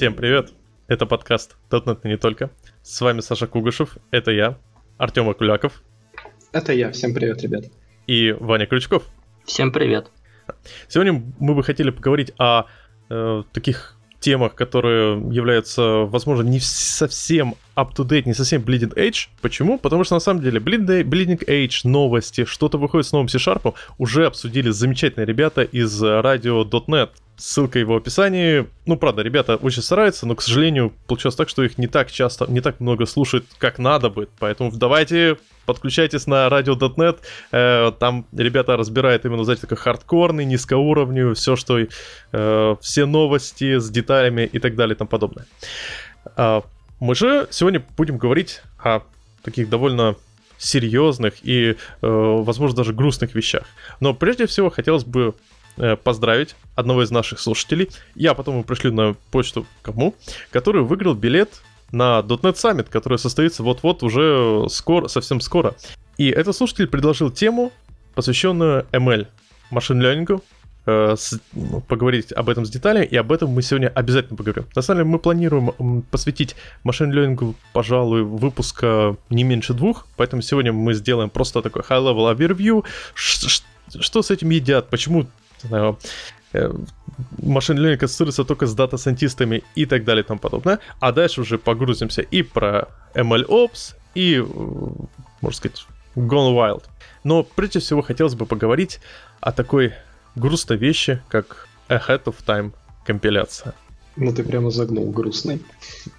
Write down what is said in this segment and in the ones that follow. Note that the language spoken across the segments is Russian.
Всем привет! Это подкаст и не только. С вами Саша Кугашев, это я, Артем Акуляков. Это я, всем привет, ребят. И Ваня Крючков. Всем привет. Сегодня мы бы хотели поговорить о э, таких темах, которые являются, возможно, не совсем up-to-date, не совсем bleeding edge. Почему? Потому что на самом деле bleeding edge, новости, что-то выходит с новым C-Sharp, уже обсудили замечательные ребята из radio.net. Ссылка его в описании. Ну, правда, ребята очень стараются, но, к сожалению, получилось так, что их не так часто, не так много слушают, как надо бы. Поэтому давайте подключайтесь на radio.net. Э, там ребята разбирают именно, знаете, такой хардкорный, низкоуровневый, все, что... Э, все новости с деталями и так далее и тому подобное. А, мы же сегодня будем говорить о таких довольно серьезных и, э, возможно, даже грустных вещах. Но прежде всего хотелось бы Э, поздравить одного из наших слушателей. Я потом мы пришли на почту кому, который выиграл билет на .NET Summit, который состоится вот-вот уже скоро, совсем скоро. И этот слушатель предложил тему, посвященную ML, машин лернингу, э, ну, поговорить об этом с деталями, и об этом мы сегодня обязательно поговорим. На самом деле мы планируем посвятить машин лернингу, пожалуй, выпуска не меньше двух, поэтому сегодня мы сделаем просто такой high-level overview, что с этим едят, почему знаю, машин learning ассоциируется только с дата-сайентистами и так далее и тому подобное. А дальше уже погрузимся и про MLOps, и, э, можно сказать, Gone Wild. Но прежде всего хотелось бы поговорить о такой грустной вещи, как Ahead of Time компиляция. Ну ты прямо загнул грустный.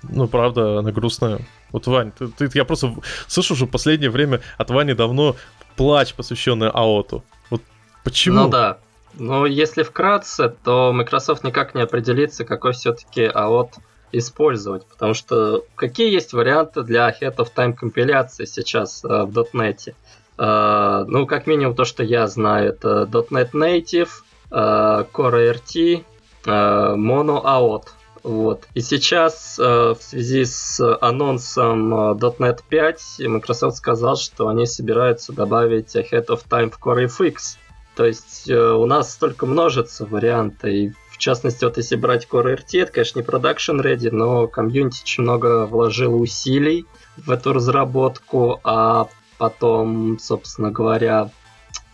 Ну правда, она грустная. Вот, Вань, ты, ты, я просто слышу уже в последнее время от Вани давно плач, посвященный АОТу. Вот почему? Ну да, ну, если вкратце, то Microsoft никак не определится, какой все-таки AOT использовать, потому что какие есть варианты для Ahead of Time компиляции сейчас э, в .NET? Э, ну, как минимум то, что я знаю, это .NET Native, э, Core RT, э, Mono AOT. Вот. И сейчас в связи с анонсом .NET 5 Microsoft сказал, что они собираются добавить Ahead of Time в Core FX. То есть у нас столько множится варианты, и в частности, вот если брать Core RT, это, конечно, не production ready, но комьюнити очень много вложило усилий в эту разработку, а потом, собственно говоря,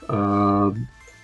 э,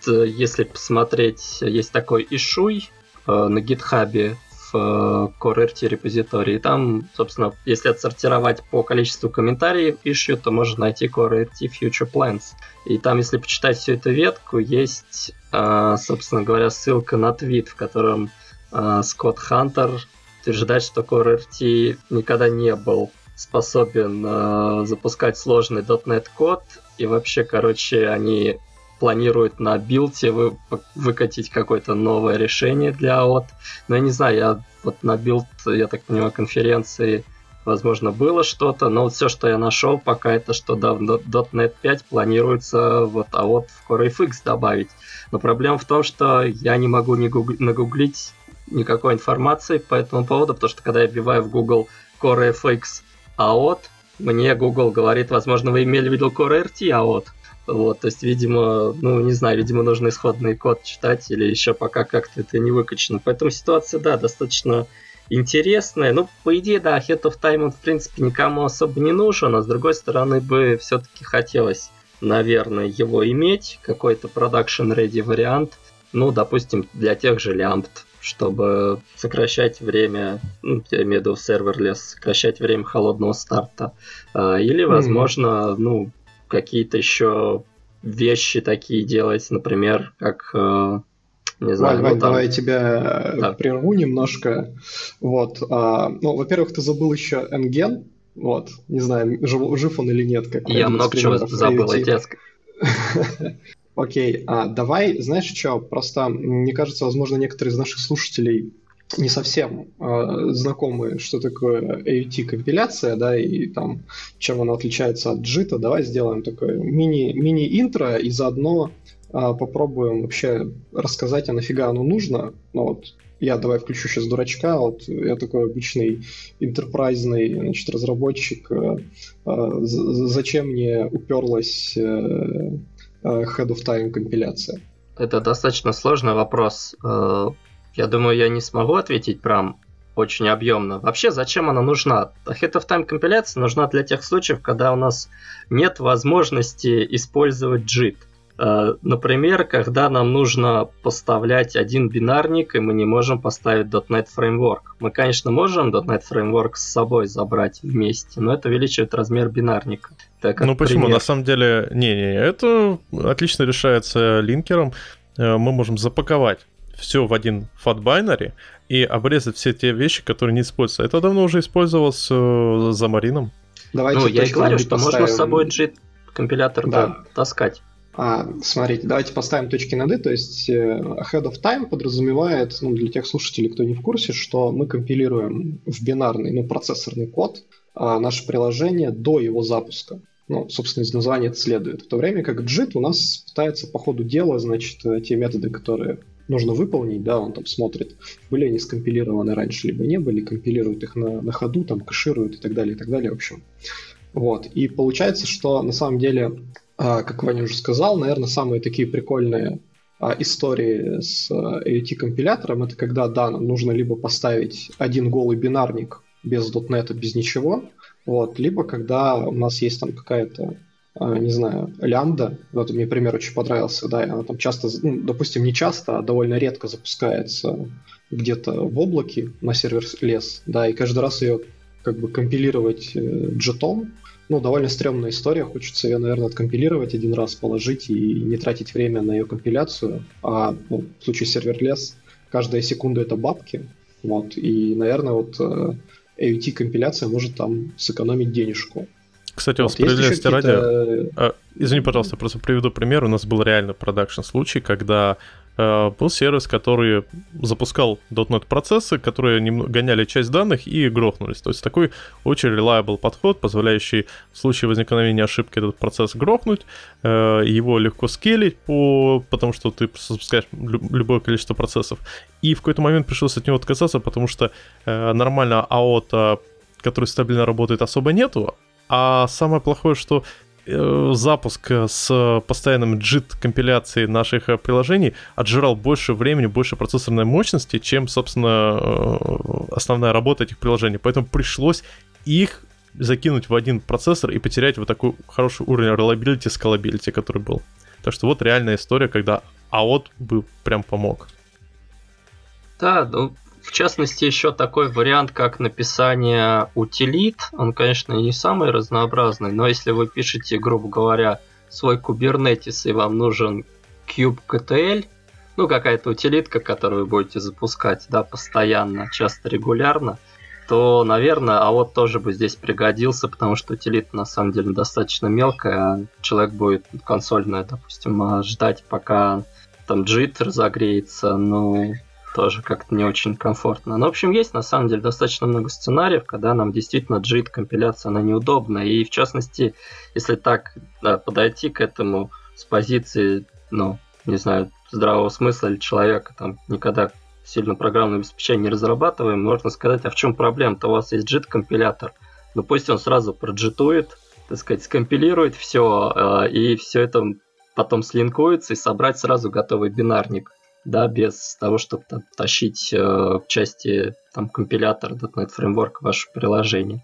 если посмотреть, есть такой ишуй э, на гитхабе в Core RT репозитории. Там, собственно, если отсортировать по количеству комментариев issue, то можно найти Core RT Future Plans. И там, если почитать всю эту ветку, есть, а, собственно говоря, ссылка на твит, в котором а, Скотт Хантер утверждает, что Core RT никогда не был способен э, запускать сложный .NET код, и вообще, короче, они планируют на билте вы, выкатить какое-то новое решение для AOT. Но я не знаю, я вот на билд, я так понимаю, конференции возможно, было что-то, но вот все, что я нашел, пока это, что да, в .NET 5 планируется вот, а вот в CoreFX добавить. Но проблема в том, что я не могу не гугл- нагуглить никакой информации по этому поводу, потому что когда я вбиваю в Google CoreFX AOT, мне Google говорит, возможно, вы имели в виду CoreRT AOT. Вот, то есть, видимо, ну, не знаю, видимо, нужно исходный код читать или еще пока как-то это не выкачано. Поэтому ситуация, да, достаточно интересное. Ну, по идее, да, Ahead of Time он, в принципе, никому особо не нужен, а с другой стороны бы все-таки хотелось, наверное, его иметь, какой-то production ready вариант, ну, допустим, для тех же лямбд, чтобы сокращать время, ну, я имею в виду serverless, сокращать время холодного старта. А, или, возможно, mm-hmm. ну, какие-то еще вещи такие делать, например, как э, не знаю, Вань, ну, Вань, там... давай я тебя э, да. прерву немножко. Вот, а, ну, во-первых, ты забыл еще Энген, вот, не знаю, жив, жив он или нет. Как я много чего забыл, отец. Окей, а давай, знаешь что, просто мне кажется, возможно, некоторые из наших слушателей не совсем э, знакомы, что такое AUT-компиляция, да, и там, чем она отличается от JIT. Давай сделаем такое мини, мини-интро и заодно а, попробуем вообще рассказать, а нафига оно нужно. Ну, вот я давай включу сейчас дурачка, вот я такой обычный интерпрайзный значит, разработчик. А, а, зачем мне уперлась э, Head of Time компиляция? Это достаточно сложный вопрос. Э, я думаю, я не смогу ответить прям очень объемно. Вообще, зачем она нужна? Ahead of Time компиляция нужна для тех случаев, когда у нас нет возможности использовать JIT. Э, например, когда нам нужно поставлять один бинарник, и мы не можем поставить .NET Framework. Мы, конечно, можем .NET Framework с собой забрать вместе, но это увеличивает размер бинарника. Так, ну почему? Пример. На самом деле, не-не, это отлично решается линкером. Э, мы можем запаковать все в один фат binary и обрезать все те вещи, которые не используются. Это давно уже использовалось э, за Марином. Давайте ну, я и говорю, что поставим... можно с собой JIT компилятор да. Да, таскать. А, смотрите, давайте поставим точки над «и», то есть э, ahead of time подразумевает, ну, для тех слушателей, кто не в курсе, что мы компилируем в бинарный, ну, процессорный код а, наше приложение до его запуска. Ну, собственно, из названия это следует. В то время как JIT у нас пытается по ходу дела, значит, э, те методы, которые нужно выполнить, да, он там смотрит, были они скомпилированы раньше, либо не были, компилирует их на, на ходу, там, кэширует и так далее, и так далее, в общем. Вот, и получается, что на самом деле а, как Ваня уже сказал, наверное, самые такие прикольные а, истории с AUT-компилятором, это когда, да, нам нужно либо поставить один голый бинарник без .NET, без ничего, вот, либо когда у нас есть там какая-то а, не знаю, лямбда, вот мне пример очень понравился, да, она там часто, ну, допустим, не часто, а довольно редко запускается где-то в облаке на serverless, да, и каждый раз ее как бы компилировать э, джетом, ну, довольно стрёмная история. Хочется ее, наверное, откомпилировать один раз, положить и не тратить время на ее компиляцию. А ну, в случае serverless каждая секунда это бабки. Вот. И, наверное, вот э, AUT-компиляция может там сэкономить денежку. Кстати, вот, справедливости ради... А, извини, пожалуйста, просто приведу пример. У нас был реально продакшн случай, когда Э, был сервис, который запускал .NET процессы, которые гоняли часть данных и грохнулись. То есть такой очень reliable подход, позволяющий в случае возникновения ошибки этот процесс грохнуть, э, его легко скелить, по, потому что ты запускаешь любое количество процессов. И в какой-то момент пришлось от него отказаться, потому что э, нормально АОТа, который стабильно работает, особо нету, а самое плохое, что запуск э, с постоянным JIT компиляцией наших э, приложений отжирал больше времени, больше процессорной мощности, чем, собственно, основная работа этих приложений. Поэтому пришлось их закинуть в один процессор и потерять вот такой хороший уровень reliability, scalability, который был. Так что вот реальная история, когда AOT бы прям помог. Да, ну, в частности, еще такой вариант, как написание утилит. Он, конечно, не самый разнообразный, но если вы пишете, грубо говоря, свой Kubernetes и вам нужен kubectl, ну, какая-то утилитка, которую вы будете запускать, да, постоянно, часто, регулярно, то, наверное, а вот тоже бы здесь пригодился, потому что утилита на самом деле достаточно мелкая, человек будет консольная, допустим, ждать, пока там JIT разогреется, ну, тоже как-то не очень комфортно. Но, в общем, есть на самом деле достаточно много сценариев, когда нам действительно JIT компиляция, она неудобна. И, в частности, если так да, подойти к этому с позиции, ну, не знаю, здравого смысла или человека, там, никогда сильно программное обеспечение не разрабатываем, можно сказать, а в чем проблема-то? У вас есть JIT компилятор, ну пусть он сразу проджитует, так сказать, скомпилирует все, э, и все это потом слинкуется и собрать сразу готовый бинарник да, без того, чтобы там, тащить э, в части там, компилятора .NET Framework ваше приложение.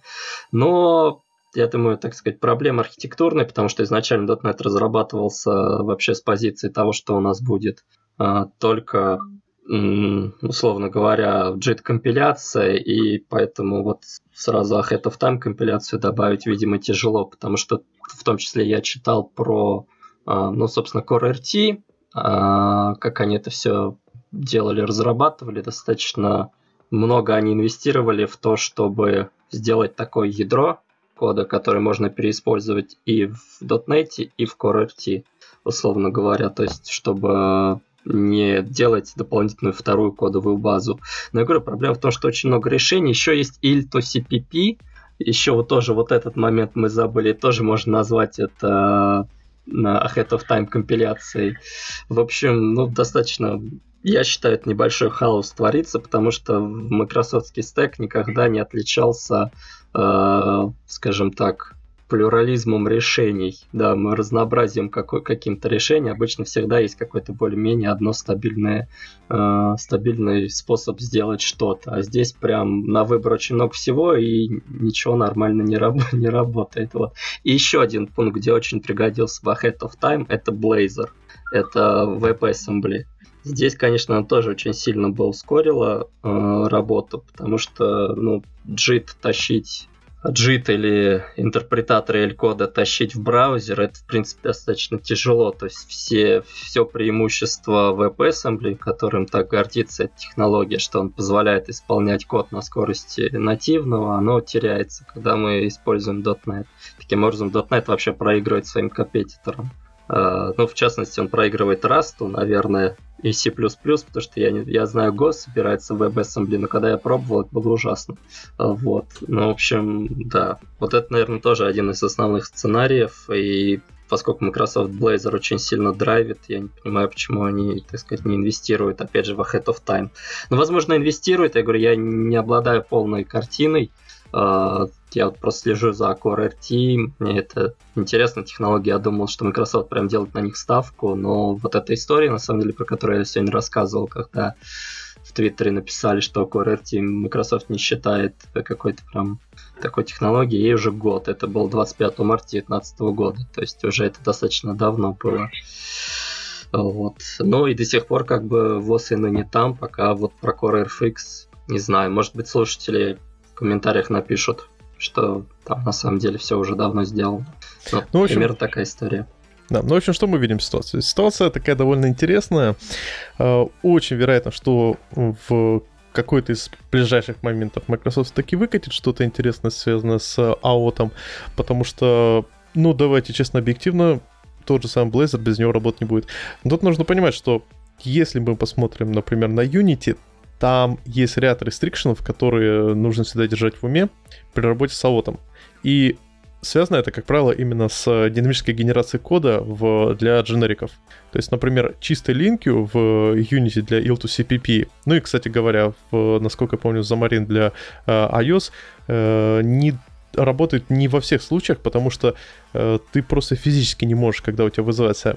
Но я думаю, так сказать, проблема архитектурная, потому что изначально .NET разрабатывался вообще с позиции того, что у нас будет э, только, условно говоря, JIT-компиляция, и поэтому вот сразу of time компиляцию добавить, видимо, тяжело, потому что в том числе я читал про, э, ну, собственно, Core RT, а, как они это все делали, разрабатывали, достаточно много они инвестировали в то, чтобы сделать такое ядро кода, которое можно переиспользовать и в .NET, и в Core RT, условно говоря, то есть чтобы не делать дополнительную вторую кодовую базу. Но я говорю, проблема в том, что очень много решений. Еще есть ILTO CPP, еще вот тоже вот этот момент мы забыли, тоже можно назвать это на Ahead of Time компиляцией. В общем, ну, достаточно я считаю, это небольшой хаос творится, потому что Microsoftский стек никогда не отличался, э, скажем так, плюрализмом решений. Да, мы разнообразием какой, каким-то решением. Обычно всегда есть какой-то более-менее одно стабильное, э, стабильный способ сделать что-то. А здесь прям на выбор очень много всего, и ничего нормально не, раб- не работает. Вот. И еще один пункт, где очень пригодился в Ahead of Time, это Blazor. Это WebAssembly. Здесь, конечно, она тоже очень сильно бы ускорила э, работу, потому что, ну, JIT тащить JIT или интерпретатор L-кода тащить в браузер, это, в принципе, достаточно тяжело. То есть все, все преимущество WebAssembly, которым так гордится эта технология, что он позволяет исполнять код на скорости нативного, оно теряется, когда мы используем .NET. Таким образом, .NET вообще проигрывает своим компетиторам. Uh, ну, в частности, он проигрывает Rust, наверное, и C++, потому что я, не, я знаю, Go собирается в WebAssembly, но когда я пробовал, это было ужасно. Uh, вот. Ну, в общем, да. Вот это, наверное, тоже один из основных сценариев, и поскольку Microsoft Blazor очень сильно драйвит, я не понимаю, почему они, так сказать, не инвестируют, опять же, в Ahead of Time. Но, возможно, инвестируют, я говорю, я не обладаю полной картиной, я вот просто слежу за Core RT, мне это интересная технология, я думал, что Microsoft прям делает на них ставку, но вот эта история, на самом деле, про которую я сегодня рассказывал, когда в Твиттере написали, что Core RT Microsoft не считает какой-то прям такой технологией, ей уже год, это был 25 марта 2019 года, то есть уже это достаточно давно было. Вот. Ну и до сих пор как бы ВОЗ и не там, пока вот про Core RFX не знаю, может быть слушатели комментариях напишут, что там на самом деле все уже давно сделано. Ну, ну, в общем, примерно такая история. Да, ну, в общем, что мы видим ситуацию? Ситуация такая довольно интересная. Э, очень вероятно, что в какой-то из ближайших моментов Microsoft таки выкатит что-то интересное, связанное с AOT, потому что, ну, давайте честно, объективно, тот же самый Blazor без него работать не будет. Но тут нужно понимать, что если мы посмотрим, например, на Unity, там есть ряд рестрикшенов, которые нужно всегда держать в уме при работе с аотом. И связано это, как правило, именно с динамической генерацией кода в, для дженериков. То есть, например, чистой линкью в Unity для IL2CPP, ну и, кстати говоря, в, насколько я помню, Xamarin для э, iOS, э, не работает не во всех случаях, потому что э, ты просто физически не можешь, когда у тебя вызывается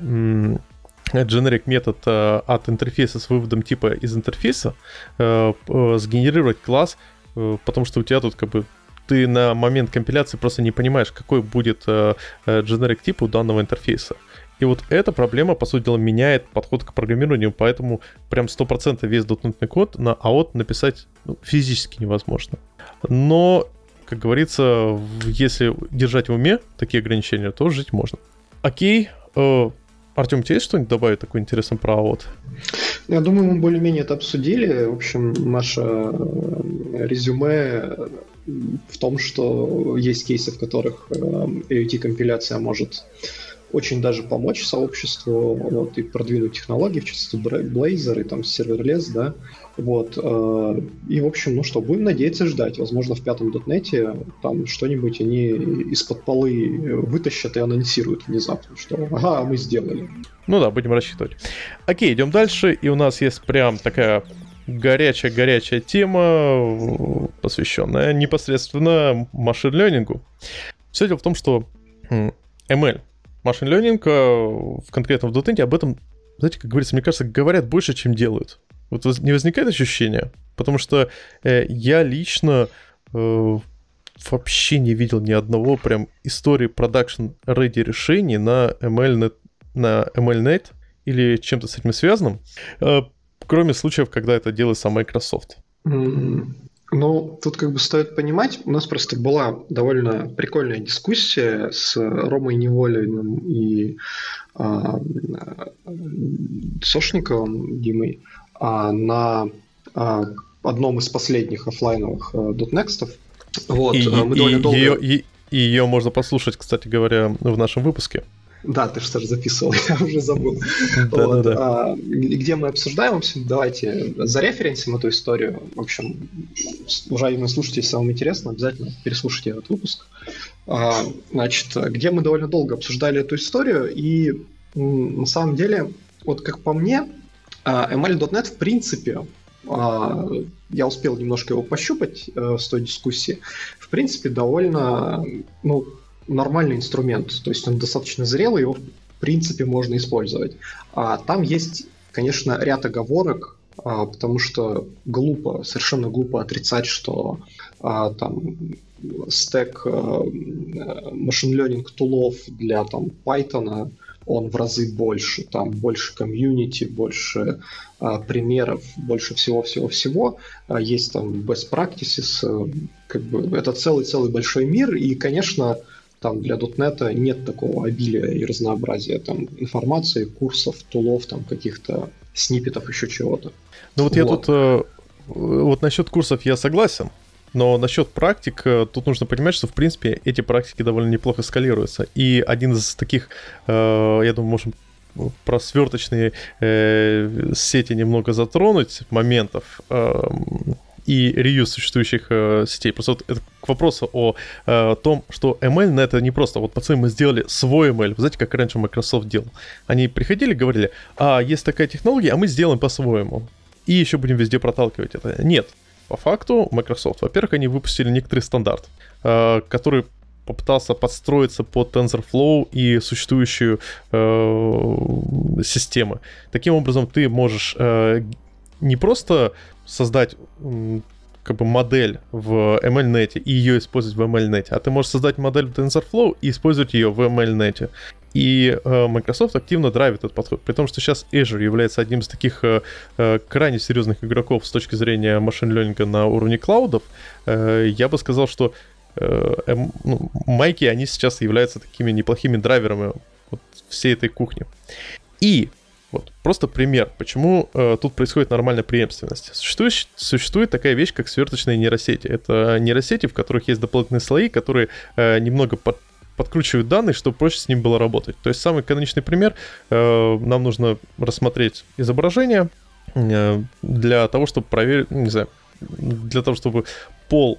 generic метод э, от интерфейса с выводом типа из интерфейса э, э, сгенерировать класс, потому что у тебя тут как бы ты на момент компиляции просто не понимаешь, какой будет generic тип у данного интерфейса. И вот эта проблема, по сути дела, меняет подход к программированию, поэтому прям 100% весь дотнетный код на AOT написать ну, физически невозможно. Но, как говорится, если держать в уме такие ограничения, то жить можно. Окей, Артем, у тебя есть что-нибудь добавить такое интересное про AOT? Я думаю, мы более-менее это обсудили. В общем, наше э, резюме в том, что есть кейсы, в которых AOT-компиляция э, может очень даже помочь сообществу вот, и продвинуть технологии, в частности Blazor и там serverless, да, вот. Э, и, в общем, ну что, будем надеяться ждать. Возможно, в пятом дотнете там что-нибудь они из-под полы вытащат и анонсируют внезапно, что ага, мы сделали. Ну да, будем рассчитывать. Окей, идем дальше. И у нас есть прям такая горячая-горячая тема, посвященная непосредственно машин-лернингу. Все дело в том, что ML, машин learning в конкретном в .NET об этом, знаете, как говорится, мне кажется, говорят больше, чем делают. Вот не возникает ощущения? Потому что э, я лично э, вообще не видел ни одного прям истории продакшн ready решений на MLNet, на MLNet или чем-то с этим связанным, э, кроме случаев, когда это делает сам Microsoft. Ну, тут как бы стоит понимать, у нас просто была довольно прикольная дискуссия с Ромой Неволиным и а, Сошниковым Димой на а, одном из последних офлайновых а, дотнекстов. Вот, и, мы и, довольно долго... Ее, и, и ее можно послушать, кстати говоря, в нашем выпуске. Да, ты что же записывал, я уже забыл. Да, вот, да, да. А, где мы обсуждаем, в общем, давайте зареференсим эту историю. В общем, уважаемые слушатели, если вам интересно, обязательно переслушайте этот выпуск. А, значит, где мы довольно долго обсуждали эту историю, и на самом деле, вот как по мне, а, ML.NET в принципе, а, я успел немножко его пощупать э, с той дискуссии, в принципе довольно, ну, нормальный инструмент, то есть он достаточно зрелый, его в принципе можно использовать. А там есть, конечно, ряд оговорок, а, потому что глупо, совершенно глупо отрицать, что а, там стек а, машин learning тулов для там Python он в разы больше, там больше комьюнити, больше а, примеров, больше всего-всего-всего. А, есть там best practices, а, как бы это целый-целый большой мир, и, конечно, там для .NET нет такого обилия и разнообразия там информации, курсов, тулов, там каких-то сниппетов, еще чего-то. Ну вот, вот. я тут, э, вот насчет курсов я согласен, но насчет практик, э, тут нужно понимать, что, в принципе, эти практики довольно неплохо скалируются. И один из таких, э, я думаю, можем про сверточные э, сети немного затронуть моментов э, и реюз существующих э, сетей. Просто вот это к вопросу о э, том, что ML на это не просто. Вот пацаны, мы сделали свой ML. Вы знаете, как раньше Microsoft делал? Они приходили, говорили, а, есть такая технология, а мы сделаем по-своему. И еще будем везде проталкивать это. Нет, по факту Microsoft, во-первых, они выпустили некоторый стандарт, э, который попытался подстроиться под TensorFlow и существующую э, систему. Таким образом, ты можешь э, не просто создать как бы модель в MLNet и ее использовать в MLNet, а ты можешь создать модель в TensorFlow и использовать ее в MLNet. И э, Microsoft активно драйвит этот подход, при том, что сейчас Azure является одним из таких э, э крайне серьезных игроков с точки зрения машин-ленинга на уровне клаудов. Э, я бы сказал, что э, э, ну, майки, они сейчас являются такими неплохими драйверами вот всей этой кухни. И вот, просто пример, почему э, тут происходит нормальная преемственность. Существует, существует такая вещь, как сверточные нейросети. Это нейросети, в которых есть дополнительные слои, которые э, немного под, подкручивают данные, чтобы проще с ним было работать. То есть самый каноничный пример, э, нам нужно рассмотреть изображение э, для того, чтобы проверить, не знаю, для того, чтобы пол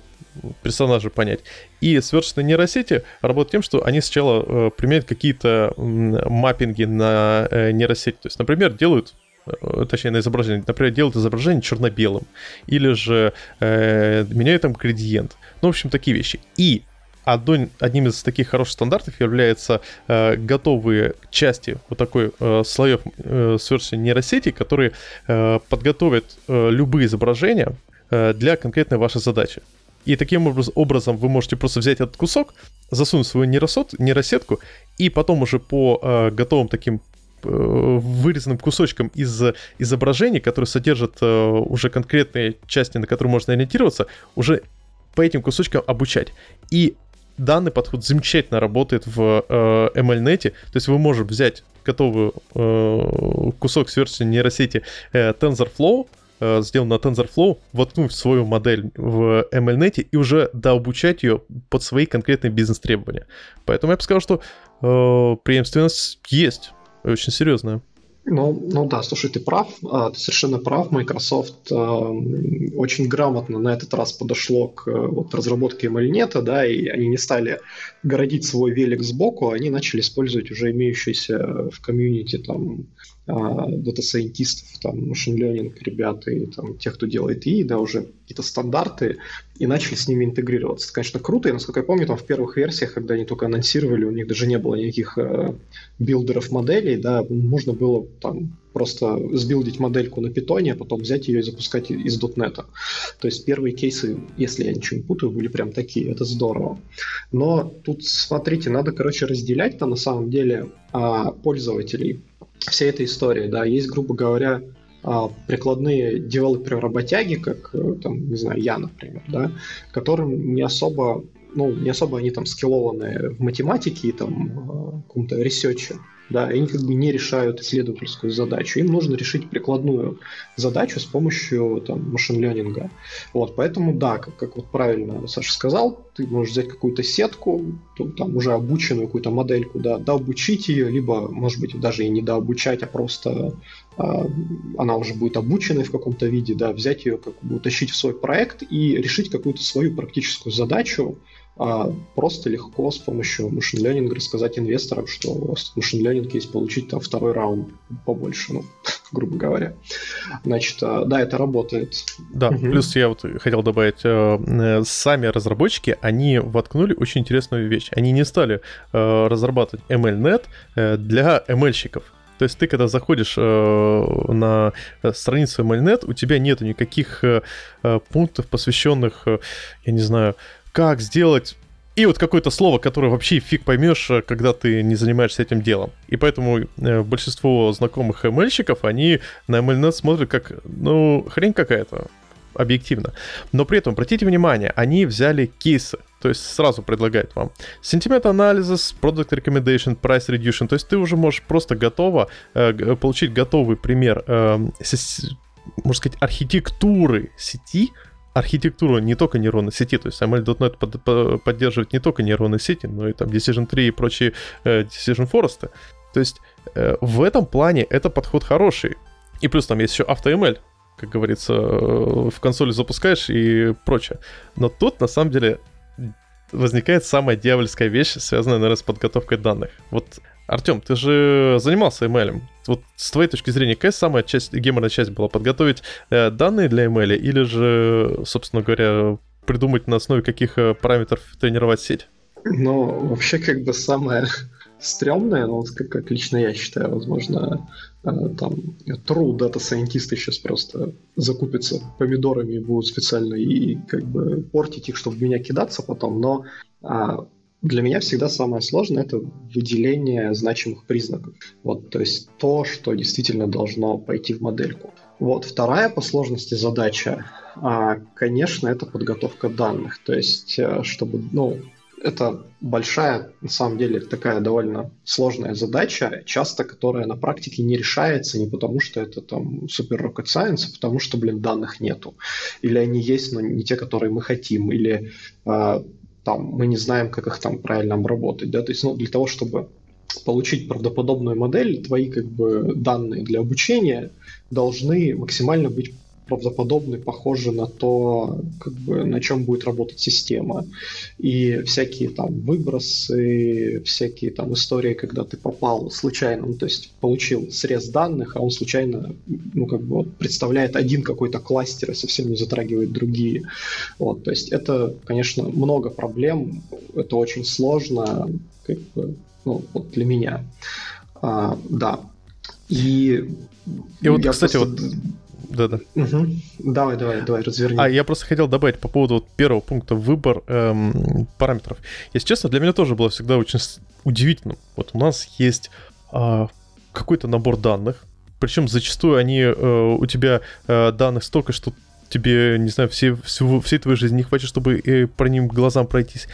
персонажа понять. И сверстные нейросети работают тем, что они сначала э, применяют какие-то маппинги на э, нейросети. То есть, например, делают э, точнее на изображение, например, делают изображение черно-белым, или же э, меняют там градиент. Ну, в общем, такие вещи. И одной, одним из таких хороших стандартов является э, готовые части вот такой э, слоев э, сверстной нейросети, которые э, подготовят э, любые изображения э, для конкретной вашей задачи. И таким образом вы можете просто взять этот кусок, засунуть свою нейросот, нейросетку, и потом уже по э, готовым таким э, вырезанным кусочкам из изображений, которые содержат э, уже конкретные части, на которые можно ориентироваться, уже по этим кусочкам обучать. И данный подход замечательно работает в э, MLNet, то есть вы можете взять готовый э, кусок с версии нейросети э, TensorFlow, э, сделан на TensorFlow, воткнуть свою модель в MLNet и уже дообучать ее под свои конкретные бизнес-требования. Поэтому я бы сказал, что э, преемственность есть, очень серьезная. Ну, ну да, слушай, ты прав, а, ты совершенно прав. Microsoft э, очень грамотно на этот раз подошло к вот, разработке MLNet, да, и они не стали городить свой велик сбоку, они начали использовать уже имеющиеся в комьюнити там дата-сайентистов, там, machine learning ребята и там тех, кто делает и, да, уже какие-то стандарты, и начали с ними интегрироваться. Это, конечно, круто, и, насколько я помню, там в первых версиях, когда они только анонсировали, у них даже не было никаких э, билдеров моделей, да, можно было там просто сбилдить модельку на питоне, а потом взять ее и запускать из .NET. То есть первые кейсы, если я ничего не путаю, были прям такие, это здорово. Но тут, смотрите, надо, короче, разделять-то на самом деле а, пользователей всей этой истории, да, есть, грубо говоря, а, прикладные developer'ы-работяги, как, э, там, не знаю, я, например, да, которым не особо, ну, не особо они там скиллованы в математике и там э, каком-то ресерче, да, они как бы не решают исследовательскую задачу. Им нужно решить прикладную задачу с помощью там, machine learning'а. Вот, поэтому, да, как, как вот правильно Саша сказал, ты можешь взять какую-то сетку, там уже обученную какую-то модельку, да, дообучить ее, либо, может быть, даже и не дообучать, а просто э, она уже будет обученной в каком-то виде, да, взять ее, как бы утащить в свой проект и решить какую-то свою практическую задачу, а просто легко с помощью машин ленинга рассказать инвесторам, что у вас машин ленинг есть получить там второй раунд побольше. Ну, грубо говоря. Значит, э, да, это работает. Да, угу. плюс я вот хотел добавить, э, сами разработчики, они воткнули очень интересную вещь. Они не стали разрабатывать MLNet для ML-щиков. То есть ты, когда заходишь э, на страницу MLNet, у тебя нет никаких э, пунктов, посвященных, э, я не знаю, как сделать и вот какое-то слово, которое вообще фиг поймешь, э, когда ты не занимаешься этим делом. И поэтому э, большинство знакомых ML-щиков, они на MLNet смотрят как, ну, хрень какая-то, объективно. Но при этом, обратите внимание, они взяли кейсы. То есть сразу предлагают вам sentiment analysis, product recommendation, price reduction. То есть ты уже можешь просто готово э, получить готовый пример, э, можно сказать, архитектуры сети, архитектуру не только нейронной сети, то есть ML.NET под, под, поддерживает не только нейронные сети, но и там Decision 3 и прочие э, Decision Forest. То есть э, в этом плане это подход хороший. И плюс там есть еще AutoML, как говорится, э, в консоли запускаешь и прочее. Но тут на самом деле возникает самая дьявольская вещь, связанная, наверное, с подготовкой данных. Вот Артем, ты же занимался ML. Вот с твоей точки зрения, какая самая часть, геморная часть была? Подготовить э, данные для ML или же, собственно говоря, придумать на основе каких э, параметров тренировать сеть? Ну, вообще, как бы самое стрёмное, но как, как лично я считаю, возможно, э, там true дата сайентисты сейчас просто закупятся помидорами и будут специально и как бы портить их, чтобы меня кидаться потом, но а, для меня всегда самое сложное это выделение значимых признаков. Вот, то есть то, что действительно должно пойти в модельку. Вот вторая по сложности задача, а, конечно, это подготовка данных. То есть, э, чтобы, ну, это большая, на самом деле, такая довольно сложная задача, часто которая на практике не решается не потому, что это там супер rocket science, а потому что, блин, данных нету. Или они есть, но не те, которые мы хотим. Или э, там мы не знаем, как их там правильно обработать, да, то есть, ну, для того, чтобы получить правдоподобную модель, твои как бы данные для обучения должны максимально быть правдоподобны, похожи на то, как бы, на чем будет работать система. И всякие там выбросы, всякие там истории, когда ты попал случайно, ну, то есть получил срез данных, а он случайно, ну, как бы вот, представляет один какой-то кластер и совсем не затрагивает другие. Вот, то есть это, конечно, много проблем, это очень сложно, как бы, ну, вот для меня. А, да. И, и вот, кстати, просто... вот да-да. Угу. Давай, давай, давай, разверни. А я просто хотел добавить по поводу вот первого пункта выбор эм, параметров. Если честно, для меня тоже было всегда очень удивительно. Вот у нас есть э, какой-то набор данных, причем зачастую они э, у тебя э, данных столько, что тебе, не знаю, все, всего, всей твоей жизни не хватит, чтобы э, по ним глазам пройтись.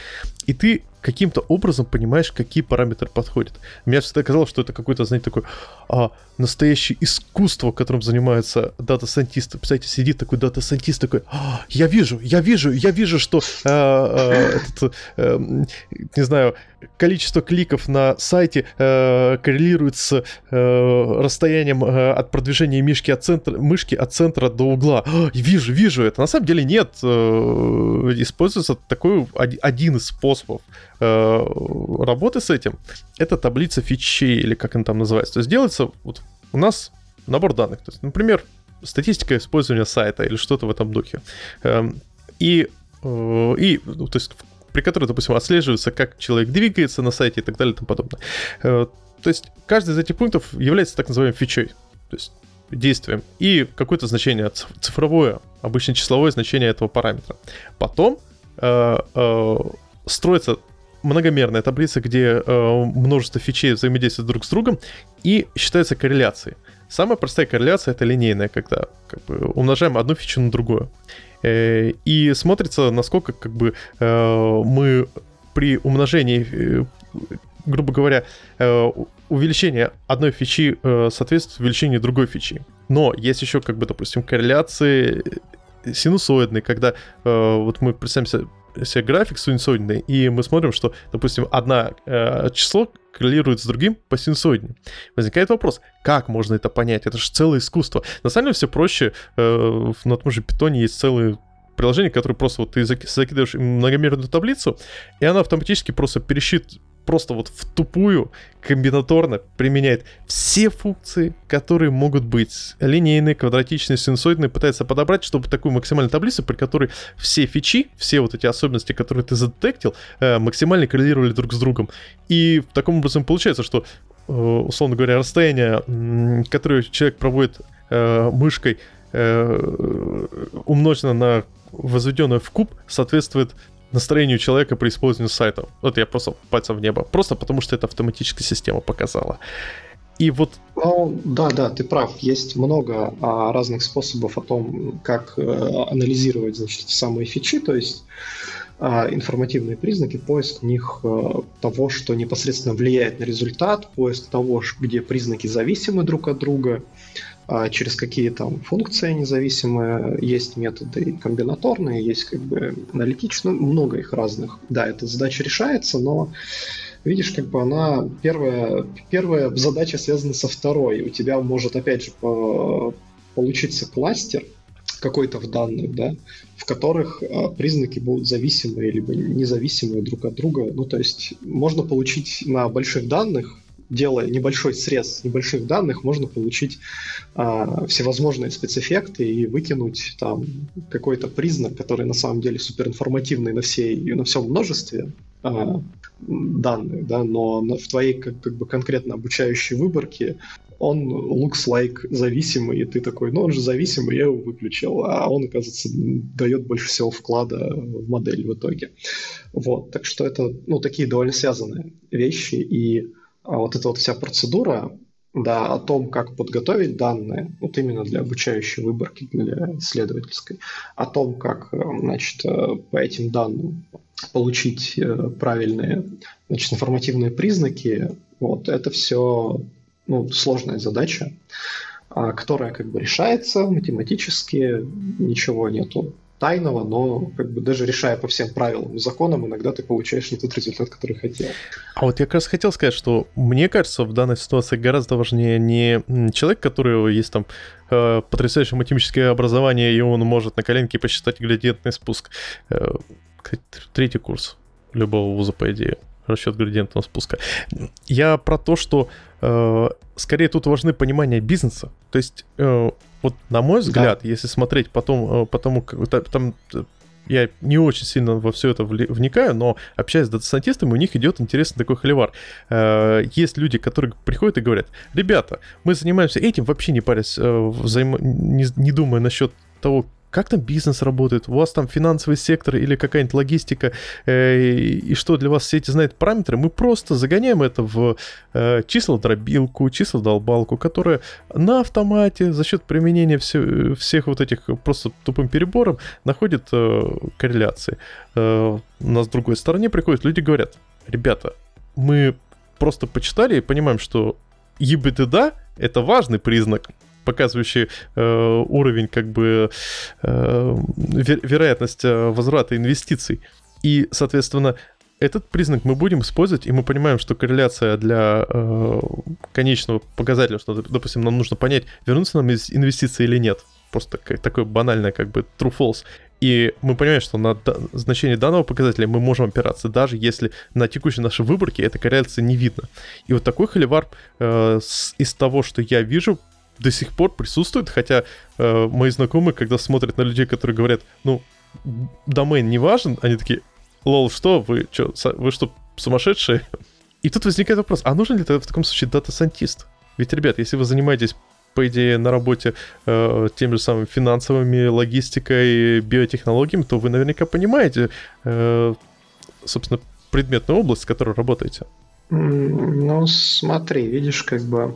И ты каким-то образом понимаешь, какие параметры подходят. Мне всегда казалось, что это какое-то, знаете, такое а, настоящее искусство, которым занимаются data scientist'ы. Представляете, сидит такой data scientist такой, а, я вижу, я вижу, я вижу, что, а, а, этот, а, не знаю, количество кликов на сайте а, коррелирует с а, расстоянием а, от продвижения мишки от центра, мышки от центра до угла. А, вижу, вижу это. На самом деле нет. А, используется такой один из способов работы с этим, это таблица фичей, или как она там называется. То есть делается вот у нас набор данных. То есть, например, статистика использования сайта или что-то в этом духе. Эм, и, э, и ну, то есть, при которой, допустим, отслеживается, как человек двигается на сайте и так далее и тому подобное. Э, то есть каждый из этих пунктов является так называемым фичой, то есть действием, и какое-то значение цифровое, обычно числовое значение этого параметра. Потом э, э, строится многомерная таблица, где э, множество фичей взаимодействуют друг с другом и считаются корреляцией. Самая простая корреляция это линейная, когда как бы, умножаем одну фичу на другую. Э, и смотрится, насколько как бы э, мы при умножении, э, грубо говоря, э, увеличение одной фичи э, соответствует увеличению другой фичи. Но есть еще, как бы, допустим, корреляции синусоидные, когда э, вот мы представим себе график синусоидный, и мы смотрим, что, допустим, одно э, число коррелирует с другим по синусоидне. Возникает вопрос, как можно это понять? Это же целое искусство. На самом деле все проще. Э, на том же питоне есть целые приложения, которые просто вот ты закидываешь многомерную таблицу, и она автоматически просто пересчит, просто вот в тупую комбинаторно применяет все функции, которые могут быть линейные, квадратичные, синусоидные, пытается подобрать, чтобы такую максимальную таблицу, при которой все фичи, все вот эти особенности, которые ты задетектил, э, максимально коррелировали друг с другом. И таком образом получается, что, э, условно говоря, расстояние, которое человек проводит э, мышкой, умножено на возведенное в куб, соответствует настроению человека при использовании сайта. Вот я просто пальцем в небо. Просто потому, что это автоматическая система показала. И вот... Ну, да, да, ты прав. Есть много а, разных способов о том, как а, анализировать, значит, самые фичи, то есть а, информативные признаки, поиск в них а, того, что непосредственно влияет на результат, поиск того, где признаки зависимы друг от друга, а через какие там функции независимые, есть методы комбинаторные, есть как бы аналитичные, ну, много их разных. Да, эта задача решается, но видишь, как бы она первая, первая задача связана со второй. У тебя может опять же по, получиться кластер какой-то в данных, да, в которых а, признаки будут зависимые либо независимые друг от друга. Ну, то есть можно получить на больших данных делая небольшой срез небольших данных, можно получить а, всевозможные спецэффекты и выкинуть там какой-то признак, который на самом деле суперинформативный на всей на всем множестве а, данных, да, но в твоей как, как бы конкретно обучающей выборке он looks like зависимый, и ты такой, ну он же зависимый, я его выключил, а он, оказывается, дает больше всего вклада в модель в итоге. Вот, так что это, ну, такие довольно связанные вещи, и вот эта вот вся процедура, да, о том, как подготовить данные, вот именно для обучающей выборки, для исследовательской, о том, как, э, значит, э, по этим данным получить э, правильные, значит, информативные признаки, вот, это все, ну, сложная задача, а, которая как бы решается математически, ничего нету тайного, но как бы даже решая по всем правилам и законам, иногда ты получаешь не тот результат, который хотел. А вот я как раз хотел сказать, что мне кажется, в данной ситуации гораздо важнее не человек, который есть там э, потрясающее математическое образование, и он может на коленке посчитать градиентный спуск. Э, третий курс любого вуза, по идее расчет градиентного спуска. Я про то, что э, скорее тут важны понимания бизнеса. То есть, э, вот на мой взгляд, да. если смотреть потом, э, потому как там э, я не очень сильно во все это вникаю, но общаясь с дата-сайентистами, у них идет интересный такой холивар. Э, есть люди, которые приходят и говорят, ребята, мы занимаемся этим, вообще не парясь, взаим... не, не думая насчет того, как там бизнес работает, у вас там финансовый сектор или какая-нибудь логистика, э, и что для вас все эти знают параметры, мы просто загоняем это в э, число-дробилку, число-долбалку, которая на автомате за счет применения все, всех вот этих просто тупым перебором находит э, корреляции. Э, на с другой стороне приходят люди говорят, ребята, мы просто почитали и понимаем, что EBITDA — это важный признак показывающий э, уровень, как бы, э, вер- вероятность э, возврата инвестиций. И, соответственно, этот признак мы будем использовать, и мы понимаем, что корреляция для э, конечного показателя, что, допустим, нам нужно понять, вернутся нам инвестиции или нет. Просто как, такое банальное, как бы true-false. И мы понимаем, что на да- значение данного показателя мы можем опираться, даже если на текущей нашей выборке эта корреляция не видно. И вот такой холивар э, с, из того, что я вижу, до сих пор присутствует, хотя э, мои знакомые, когда смотрят на людей, которые говорят, ну, домен не важен, они такие, лол, что, вы что, вы что, сумасшедшие? И тут возникает вопрос, а нужен ли тогда в таком случае data scientist? Ведь, ребят, если вы занимаетесь по идее, на работе э, теми же самыми финансовыми, логистикой, биотехнологиями, то вы наверняка понимаете, э, собственно, предметную область, с которой работаете. Ну, смотри, видишь, как бы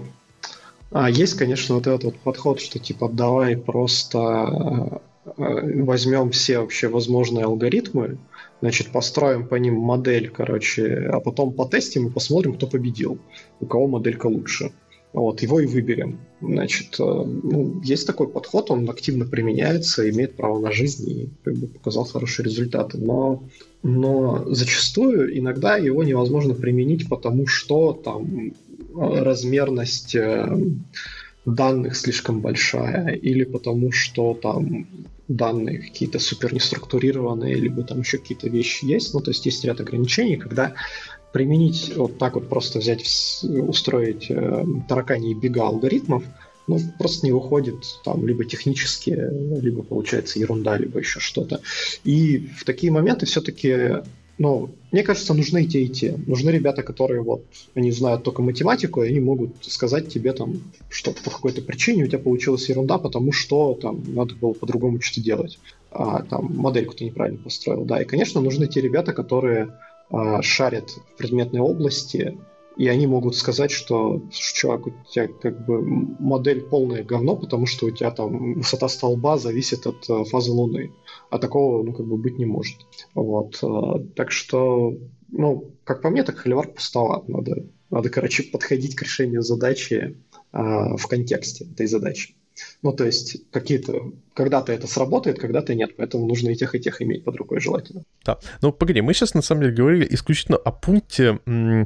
а есть, конечно, вот этот вот подход, что типа давай просто э, возьмем все вообще возможные алгоритмы, значит, построим по ним модель, короче, а потом потестим и посмотрим, кто победил, у кого моделька лучше. Вот, его и выберем. Значит, э, ну, есть такой подход, он активно применяется, имеет право на жизнь и как бы, показал хорошие результаты. Но, но зачастую иногда его невозможно применить, потому что там размерность э, данных слишком большая, или потому что там данные какие-то супер неструктурированные, либо там еще какие-то вещи есть. Ну, то есть есть ряд ограничений, когда применить вот так вот просто взять, устроить э, таракани бега алгоритмов, ну, просто не выходит там либо технически, либо получается ерунда, либо еще что-то. И в такие моменты все-таки ну, мне кажется, нужны и те, и те. Нужны ребята, которые вот, они знают только математику, и они могут сказать тебе там, что по какой-то причине у тебя получилась ерунда, потому что там надо было по-другому что-то делать. А, там модельку ты неправильно построил. Да, и, конечно, нужны те ребята, которые а, шарят в предметной области, и они могут сказать, что, чувак, у тебя как бы модель полное говно, потому что у тебя там высота столба зависит от э, фазы Луны. А такого, ну, как бы быть не может. Вот. Э, так что, ну, как по мне, так холивар пустоват. Надо, надо, короче, подходить к решению задачи э, в контексте этой задачи. Ну, то есть какие-то... Когда-то это сработает, когда-то нет, поэтому нужно и тех, и тех иметь под рукой желательно. Да, ну погоди, мы сейчас на самом деле говорили исключительно о пункте, э,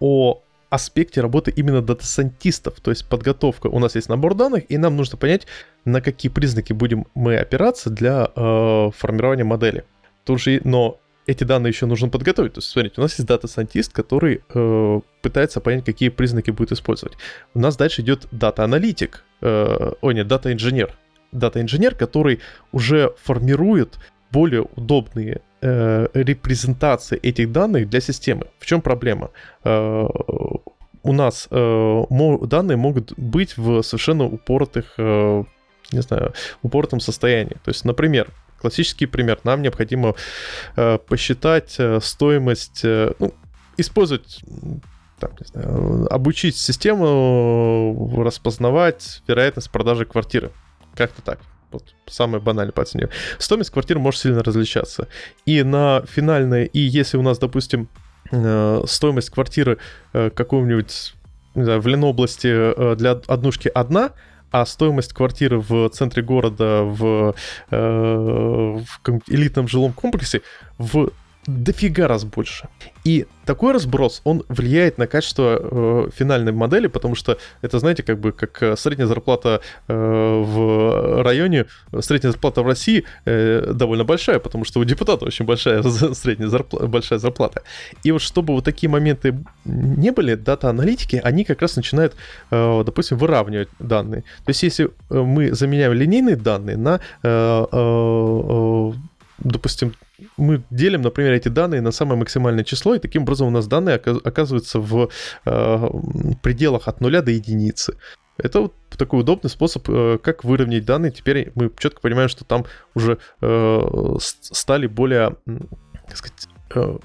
о аспекте работы именно data scientist'ов, то есть подготовка. У нас есть набор данных, и нам нужно понять, на какие признаки будем мы опираться для э, формирования модели. Тут же, но эти данные еще нужно подготовить. То есть, смотрите, у нас есть data scientist, который э, пытается понять, какие признаки будет использовать. У нас дальше идет data-аналитик, э, ой, нет, data-инженер. Дата-инженер, который уже формирует более удобные э, репрезентации этих данных для системы. В чем проблема? Э, у нас э, данные могут быть в совершенно упоротых, э, не знаю, упоротом состоянии. То есть, например, классический пример. Нам необходимо э, посчитать э, стоимость, э, ну, использовать там, не знаю, обучить систему распознавать вероятность продажи квартиры. Как-то так. Вот самое банальное по цене. Стоимость квартиры может сильно различаться. И на финальное, и если у нас, допустим, э, стоимость квартиры э, какого-нибудь в Ленобласти э, для однушки одна, а стоимость квартиры в центре города в, э, в элитном жилом комплексе в дофига раз больше. И такой разброс, он влияет на качество э, финальной модели, потому что это, знаете, как бы как э, средняя зарплата э, в районе, средняя зарплата в России э, довольно большая, потому что у депутата очень большая средняя зарплата, большая зарплата. И вот чтобы вот такие моменты не были, дата-аналитики, они как раз начинают, э, допустим, выравнивать данные. То есть если э, мы заменяем линейные данные на э, э, допустим, мы делим, например, эти данные на самое максимальное число, и таким образом у нас данные оказываются в э, пределах от нуля до единицы. Это вот такой удобный способ, э, как выровнять данные. Теперь мы четко понимаем, что там уже э, стали более, как сказать, э,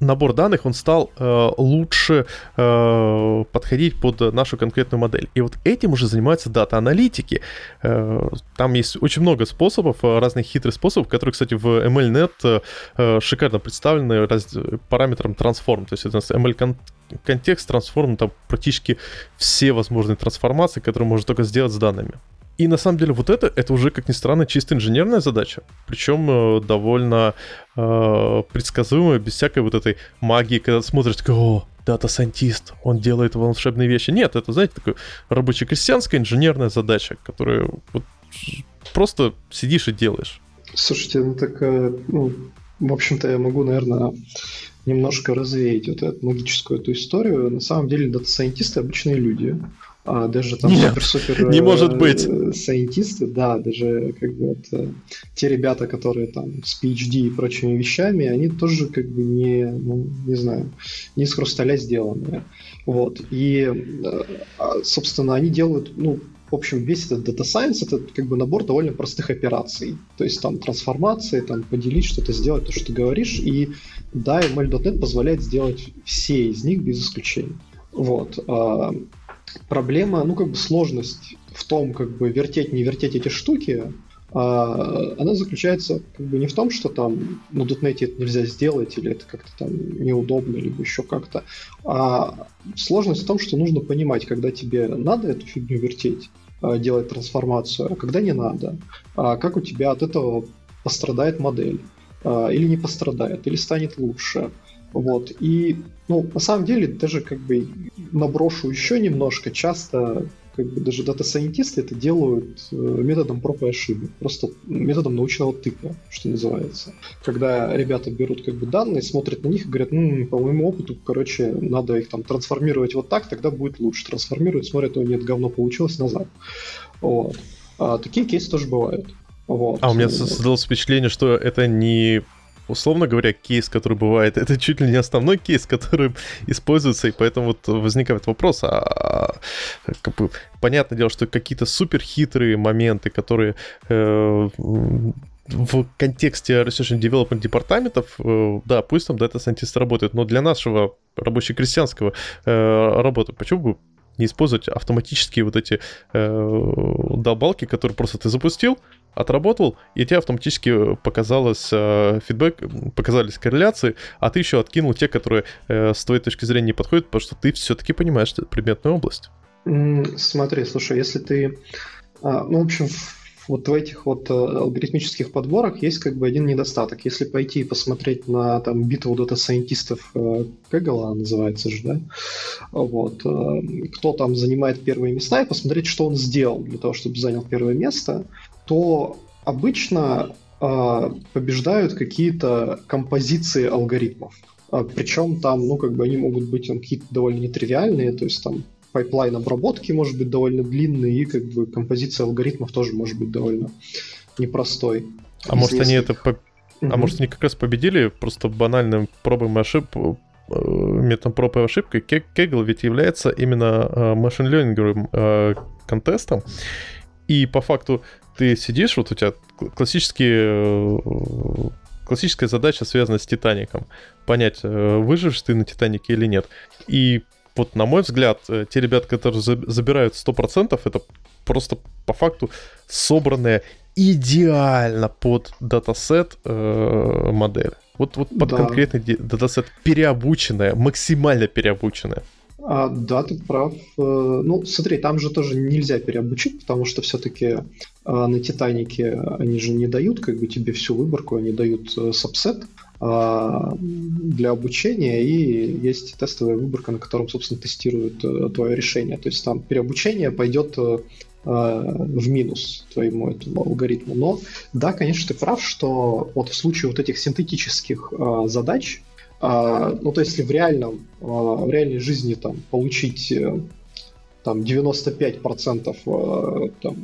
набор данных, он стал э, лучше э, подходить под нашу конкретную модель. И вот этим уже занимаются дата-аналитики. Э, там есть очень много способов, э, разных хитрых способов, которые, кстати, в MLNet э, шикарно представлены раз, параметром transform. То есть это ML context, transform, там практически все возможные трансформации, которые можно только сделать с данными. И на самом деле вот это, это уже, как ни странно, чисто инженерная задача. Причем э, довольно э, предсказуемая, без всякой вот этой магии, когда смотришь, такой, о, data scientist, он делает волшебные вещи. Нет, это, знаете, такая рабоче-крестьянская инженерная задача, которую вот просто сидишь и делаешь. Слушайте, ну так, э, ну, в общем-то, я могу, наверное, немножко развеять вот эту магическую эту историю. На самом деле, дата-сайентисты обычные люди а, даже там супер-супер не может э, быть. сайентисты, да, даже как бы вот, э, те ребята, которые там с PhD и прочими вещами, они тоже как бы не, ну, не знаю, не из хрусталя сделанные. Вот. И, э, а, собственно, они делают, ну, в общем, весь этот Data Science это как бы набор довольно простых операций. То есть там трансформации, там поделить что-то, сделать то, что ты говоришь. И да, ML.NET позволяет сделать все из них без исключения. Вот. Проблема, ну, как бы сложность в том, как бы вертеть, не вертеть эти штуки, а, она заключается как бы не в том, что там на дотнете это нельзя сделать, или это как-то там неудобно, либо еще как-то, а сложность в том, что нужно понимать, когда тебе надо эту фигню вертеть, а, делать трансформацию, а когда не надо, а как у тебя от этого пострадает модель, а, или не пострадает, или станет лучше. Вот. И, ну, на самом деле, даже как бы наброшу еще немножко, часто как бы даже дата-сайентисты это делают э, методом проб и ошибок, просто методом научного тыка, что называется. Когда ребята берут как бы данные, смотрят на них и говорят, ну, по моему опыту, короче, надо их там трансформировать вот так, тогда будет лучше. Трансформируют, смотрят, о, нет, говно получилось, назад. Вот. А такие кейсы тоже бывают. Вот. А у меня создалось впечатление, что это не условно говоря, кейс, который бывает, это чуть ли не основной кейс, который используется, и поэтому вот возникает вопрос, а, как бы, понятное дело, что какие-то супер хитрые моменты, которые э, в контексте Research and Development департаментов, э, да, пусть там дата-сайентисты работают, но для нашего рабоче-крестьянского э, работы, почему бы не использовать автоматические вот эти э, долбалки, которые просто ты запустил, отработал, и тебе автоматически показалось э, фидбэк, показались корреляции, а ты еще откинул те, которые э, с твоей точки зрения не подходят, потому что ты все-таки понимаешь, предметная область. Смотри, слушай, если ты... А, ну, в общем, вот в этих вот э, алгоритмических подборах есть как бы один недостаток. Если пойти и посмотреть на там битву дата-сайентистов э, Кэгала, называется же, да, вот, э, кто там занимает первые места, и посмотреть, что он сделал для того, чтобы занял первое место, то обычно побеждают какие-то композиции алгоритмов. Причем там, ну, как бы они могут быть какие-то довольно нетривиальные, то есть там pipeline обработки может быть довольно длинный, и как бы композиция алгоритмов тоже может быть довольно непростой. А может они это... По... Угу. А может они как раз победили просто банальным пробом и ошибкой, э, методом проб и ошибкой. Kaggle ведь является именно э, machine learning э, contest'ом, и по факту ты сидишь, вот у тебя классические классическая задача связана с Титаником. Понять, выживешь ты на Титанике или нет. И вот на мой взгляд, э, те ребята, которые забирают 100%, это просто по факту собранная идеально под датасет э, модель. Вот, вот под да. конкретный датасет переобученная, максимально переобученная. А, да, ты прав. Э, ну, смотри, там же тоже нельзя переобучить, потому что все-таки а, на Титанике они же не дают как бы тебе всю выборку, они дают э, сабсет. А, для обучения, и есть тестовая выборка, на котором, собственно, тестируют э, твое решение. То есть там переобучение пойдет э, в минус твоему этому алгоритму. Но да, конечно, ты прав, что вот в случае вот этих синтетических э, задач, ну то есть если в реальном, в реальной жизни там получить там 95% там,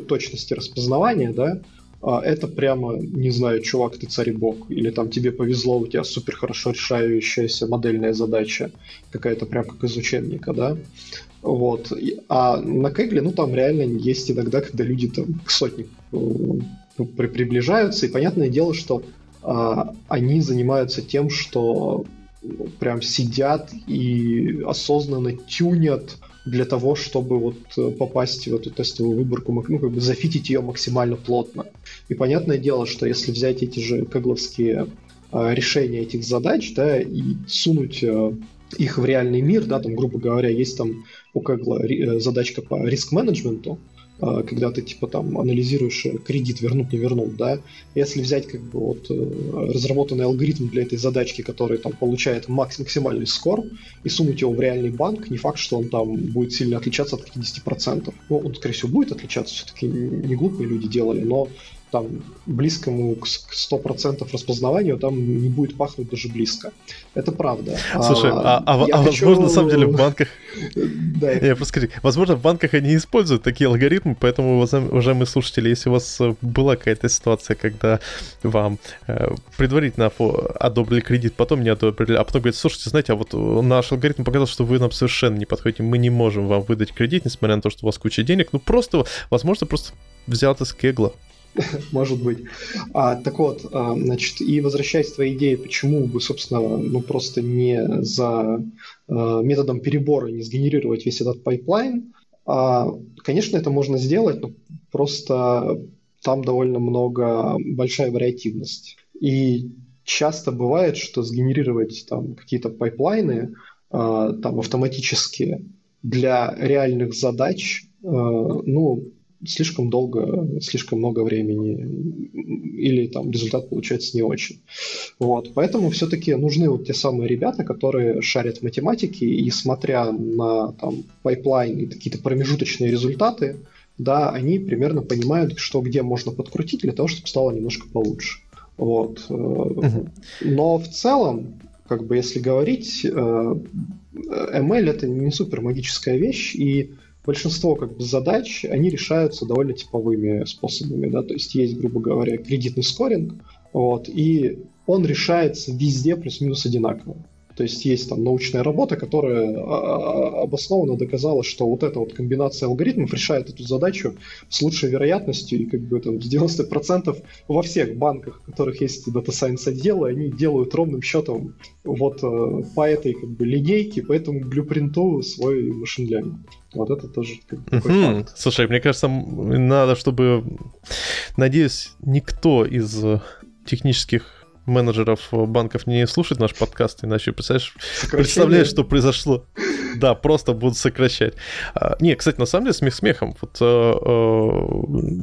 точности распознавания, да, это прямо, не знаю, чувак, ты царь бог, или там тебе повезло, у тебя супер хорошо решающаяся модельная задача, какая-то прям как из учебника, да, вот. А на Кегле, ну, там реально есть иногда, когда люди там к сотне э, при приближаются, и понятное дело, что а, они занимаются тем, что прям сидят и осознанно тюнят для того, чтобы вот э, попасть в эту тестовую выборку, ну, как бы зафитить ее максимально плотно. И понятное дело, что если взять эти же кагловские э, решения этих задач, да, и сунуть э, их в реальный мир, да, там, грубо говоря, есть там у Кэгла э, задачка по риск-менеджменту, когда ты типа там анализируешь э, кредит вернуть не вернуть, да, если взять как бы вот э, разработанный алгоритм для этой задачки, который там получает макс максимальный скор, и сунуть его в реальный банк, не факт, что он там будет сильно отличаться от 50%. Ну, он, скорее всего, будет отличаться, все-таки не глупые люди делали, но там близкому к 100% распознаванию там не будет пахнуть даже близко. Это правда. Слушай, а, а, а, а хочу... возможно, на самом деле в банках... Да. Я просто скажу, возможно, в банках они используют такие алгоритмы, поэтому, уважаемые слушатели, если у вас э, была какая-то ситуация, когда вам э, предварительно одобрили кредит, потом не одобрили, а потом говорят, слушайте, знаете, а вот наш алгоритм показал, что вы нам совершенно не подходите, мы не можем вам выдать кредит, несмотря на то, что у вас куча денег, ну просто, возможно, просто взял это с Kaggle'а. Может быть. А, так вот, а, значит, и возвращаясь к твоей идее, почему бы, собственно, ну просто не за а, методом перебора не сгенерировать весь этот pipeline, а, конечно, это можно сделать, но просто там довольно много, большая вариативность. И часто бывает, что сгенерировать там какие-то pipeline'ы а, там автоматически для реальных задач, а, ну, слишком долго, слишком много времени, или там результат получается не очень. Вот. Поэтому все-таки нужны вот те самые ребята, которые шарят в математике, и смотря на там, pipeline и какие-то промежуточные результаты, да, они примерно понимают, что где можно подкрутить для того, чтобы стало немножко получше. Вот. Угу. Но в целом, как бы если говорить, э, ML это не супер магическая вещь, и большинство как бы, задач, они решаются довольно типовыми способами, да, то есть есть, грубо говоря, кредитный скоринг, вот, и он решается везде плюс-минус одинаково. То есть есть там научная работа, которая а, а, обоснованно доказала, что вот эта вот комбинация алгоритмов решает эту задачу с лучшей вероятностью, и как бы там с 90% во всех банках, в которых есть Data Science отделы, они делают ровным счетом вот э, по этой как бы линейке, по этому блюпринту свой машин learning. Вот это тоже как бы, угу. Слушай, мне кажется, надо, чтобы, надеюсь, никто из технических менеджеров банков не слушать наш подкаст, иначе представляешь, представляешь, что произошло. Да, просто будут сокращать. А, не, кстати, на самом деле, смех смехом. Вот, а, а,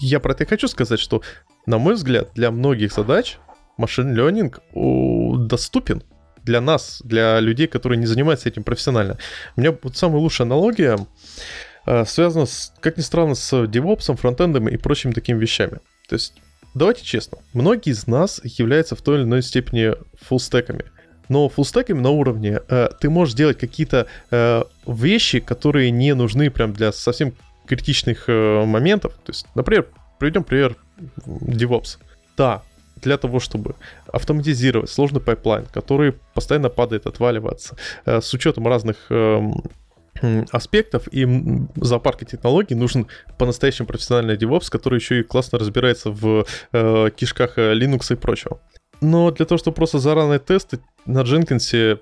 я про это и хочу сказать, что, на мой взгляд, для многих задач машин learning доступен для нас, для людей, которые не занимаются этим профессионально. У меня вот самая лучшая аналогия связана, с, как ни странно, с DevOps, фронтендом и прочими такими вещами. То есть давайте честно, многие из нас являются в той или иной степени фуллстеками. Но фуллстеками на уровне э, ты можешь делать какие-то э, вещи, которые не нужны прям для совсем критичных э, моментов. То есть, например, приведем пример DevOps. Да, для того, чтобы автоматизировать сложный pipeline, который постоянно падает, отваливается, э, с учетом разных э, аспектов, и зоопарке технологий нужен по-настоящему профессиональный DevOps, который еще и классно разбирается в э, кишках э, Linux и прочего. Но для того, чтобы просто заранее тесты на Jenkins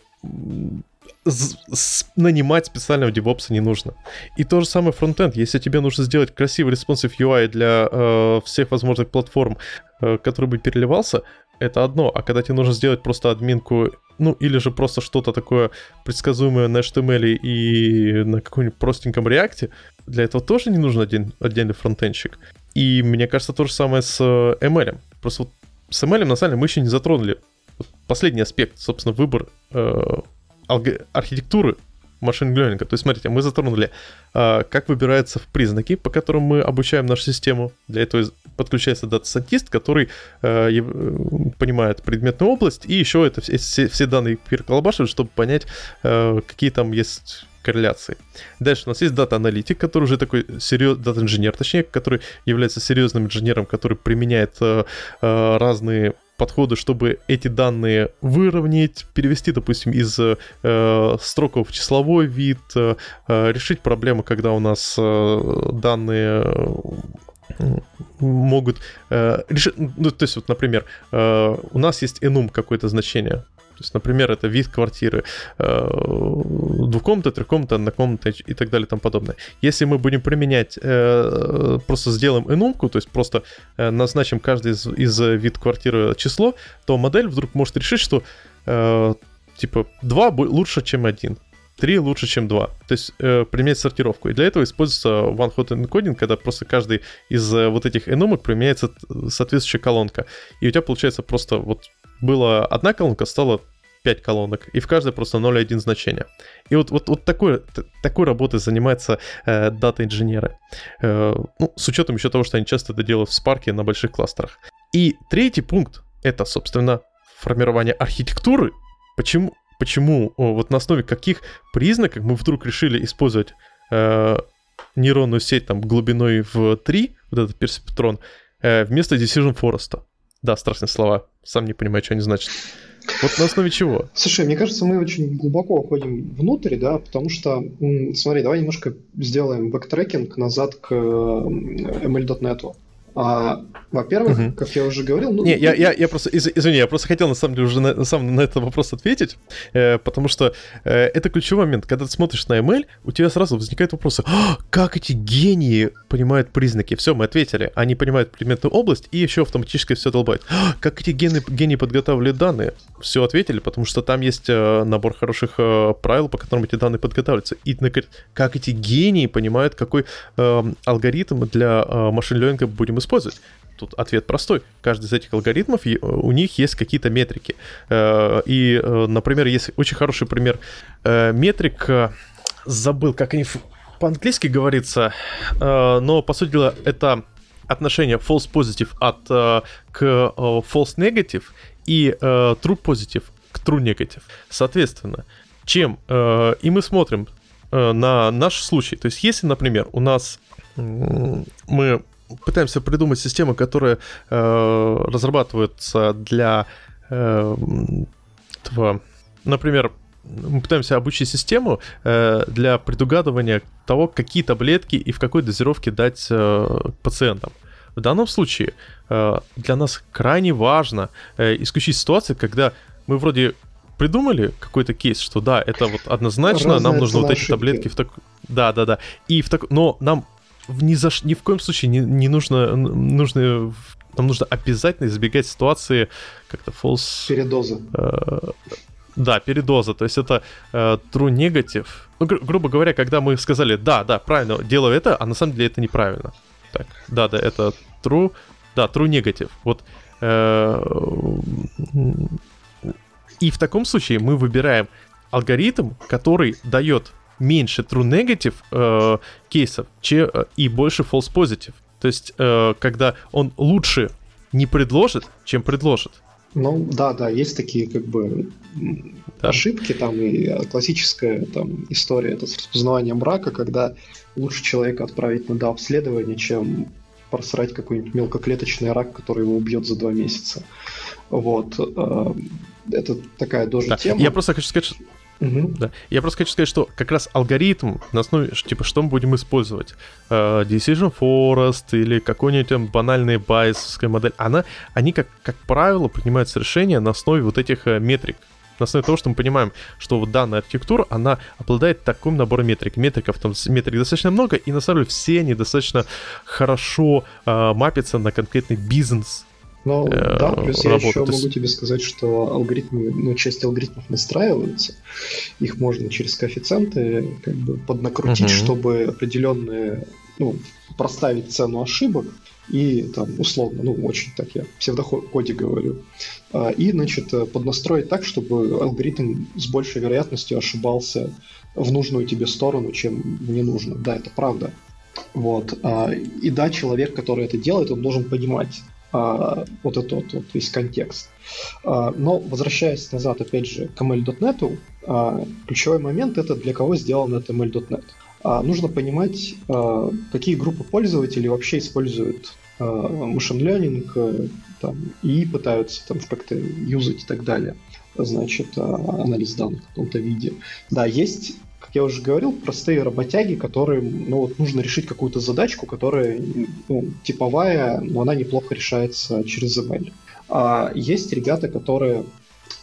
нанимать специального DevOps не нужно. И то же самое фронтенд. Если тебе нужно сделать красивый responsive UI для э, всех возможных платформ, э, который бы переливался, это одно. А когда тебе нужно сделать просто админку, ну, или же просто что-то такое предсказуемое на HTML и на каком-нибудь простеньком реакте, для этого тоже не нужен один отдельный фронтенщик. И мне кажется, то же самое с э, ML. Просто вот с ML, на самом деле, мы еще не затронули последний аспект, собственно, выбор э, архитектуры machine learning. То есть, смотрите, мы затронули, э, как выбираются признаки, по которым мы обучаем нашу систему. Для этого подключается data scientist, который э, понимает предметную область, и еще это все, все данные переколбашивает, чтобы понять, э, какие там есть корреляции. Дальше у нас есть data-аналитик, который уже такой серьезный, data-инженер, точнее, который является серьезным инженером, который применяет э, разные подходы, чтобы эти данные выровнять, перевести, допустим, из э, строков в числовой вид, э, э решить проблемы, когда у нас э, данные могут э, решить, ну, то есть вот, например, э, у нас есть enum какое-то значение, то есть, например, это вид квартиры э, двухкомнатной, трехкомнатной, однокомнатной и так далее и тому подобное. Если мы будем применять, э, просто сделаем энумку, то есть просто э, назначим каждый из, из вид квартиры число, то модель вдруг может решить, что типа 2 лучше, чем 1. 3 лучше, чем 2. То есть э, применять сортировку. И для этого используется one-hot encoding, когда просто каждый из э, вот этих энумок применяется соответствующая колонка. И у тебя получается просто вот была одна колонка, стало 5 колонок, и в каждой просто 0,1 значение. И вот, вот, вот такой, такой работой занимаются э, дата-инженеры. Э, ну, с учетом еще того, что они часто это делают в Spark на больших кластерах. И третий пункт — это, собственно, формирование архитектуры. Почему, почему вот на основе каких признаков мы вдруг решили использовать э, нейронную сеть там глубиной в 3, вот этот персептрон, э, вместо Decision Forest. Да, страшные слова. Сам не понимаю, что они значат. Вот на основе чего? Слушай, мне кажется, мы очень глубоко уходим внутрь, да, потому что, смотри, давай немножко сделаем backtracking назад к ML.NET. А, во-первых, угу. как я уже говорил... Ну, Не, я, я, я просто, из, извини, я просто хотел на самом деле уже на, на, самом, на этот вопрос ответить, э, потому что э, это ключевой момент. Когда ты смотришь на ML, у тебя сразу возникают вопросы, а, как эти гении понимают признаки? Все, мы ответили. Они понимают предметную область и еще автоматически все долбают. А, как эти гены, гении подготавливают данные? Все ответили, потому что там есть э, набор хороших э, правил, по которым эти данные подготавливаются. И, как эти гении понимают, какой э, алгоритм для э, машин-ленинга будем использовать? Тут ответ простой. Каждый из этих алгоритмов, у них есть какие-то метрики. Э, и, э, например, есть очень хороший пример э, метрик, забыл, как они по-английски говорится, но, по сути дела, это отношение false positive от к false negative и true positive к true negative. Соответственно, чем и мы смотрим на наш случай. То есть, если, например, у нас мы пытаемся придумать систему, которая э, разрабатывается для э, этого, например, мы пытаемся обучить систему э, для предугадывания того, какие таблетки и в какой дозировке дать э, пациентам. В данном случае э, для нас крайне важно э, исключить ситуации, когда мы вроде придумали какой-то кейс, что да, это вот однозначно, Разные нам нужно вот эти таблетки в так... Да, да, да. И в так... Но нам ни, за, ни в коем случае не, не нужно, нужно, нам нужно обязательно избегать ситуации как-то false... Передоза. Э, да, передоза. То есть это э, true negative. Ну, гру- грубо говоря, когда мы сказали, да, да, правильно, делаю это, а на самом деле это неправильно. Так, да, да, это true, да, true negative. Вот. Э, и в таком случае мы выбираем алгоритм, который дает меньше true negative э, кейсов че, э, и больше false positive. То есть, э, когда он лучше не предложит, чем предложит. Ну да, да, есть такие как бы да. ошибки там и классическая там история это с распознаванием брака, когда лучше человека отправить на дообследование, чем просрать какой-нибудь мелкоклеточный рак, который его убьет за два месяца. Вот. Э, это такая тоже да. тема. Я просто хочу сказать, что Угу. Да. Я просто хочу сказать, что как раз алгоритм на основе, типа, что мы будем использовать? Uh, Decision Forest или какой-нибудь там банальный байсовская модель, она, они, как, как правило, принимаются решения на основе вот этих uh, метрик. На основе того, что мы понимаем, что вот данная архитектура, она обладает таким набором метрик. Метриков там метрик достаточно много, и на самом деле все они достаточно хорошо uh, мапятся на конкретный бизнес, ну, э, да, плюс я еще могу тебе сказать, что алгоритмы, ну, часть алгоритмов настраиваются, их можно через коэффициенты как бы поднакрутить, угу. чтобы определенные, ну, проставить цену ошибок и там условно, ну, очень так я псевдокоде говорю, а, и, значит, поднастроить так, чтобы алгоритм с большей вероятностью ошибался в нужную тебе сторону, чем в ненужную. Да, это правда. Вот. А, и да, человек, который это делает, он должен понимать, а, вот этот вот, весь контекст. А, но возвращаясь назад, опять же, к ML.NET, а, ключевой момент это для кого сделан это ML.NET. Нужно понимать, какие группы пользователей вообще используют а, machine learning там, и пытаются там как-то юзать и так далее. Значит, анализ данных в каком-то виде. Да, есть как я уже говорил, простые работяги, которые, ну вот, нужно решить какую-то задачку, которая ну, типовая, но она неплохо решается через ML. А есть ребята, которые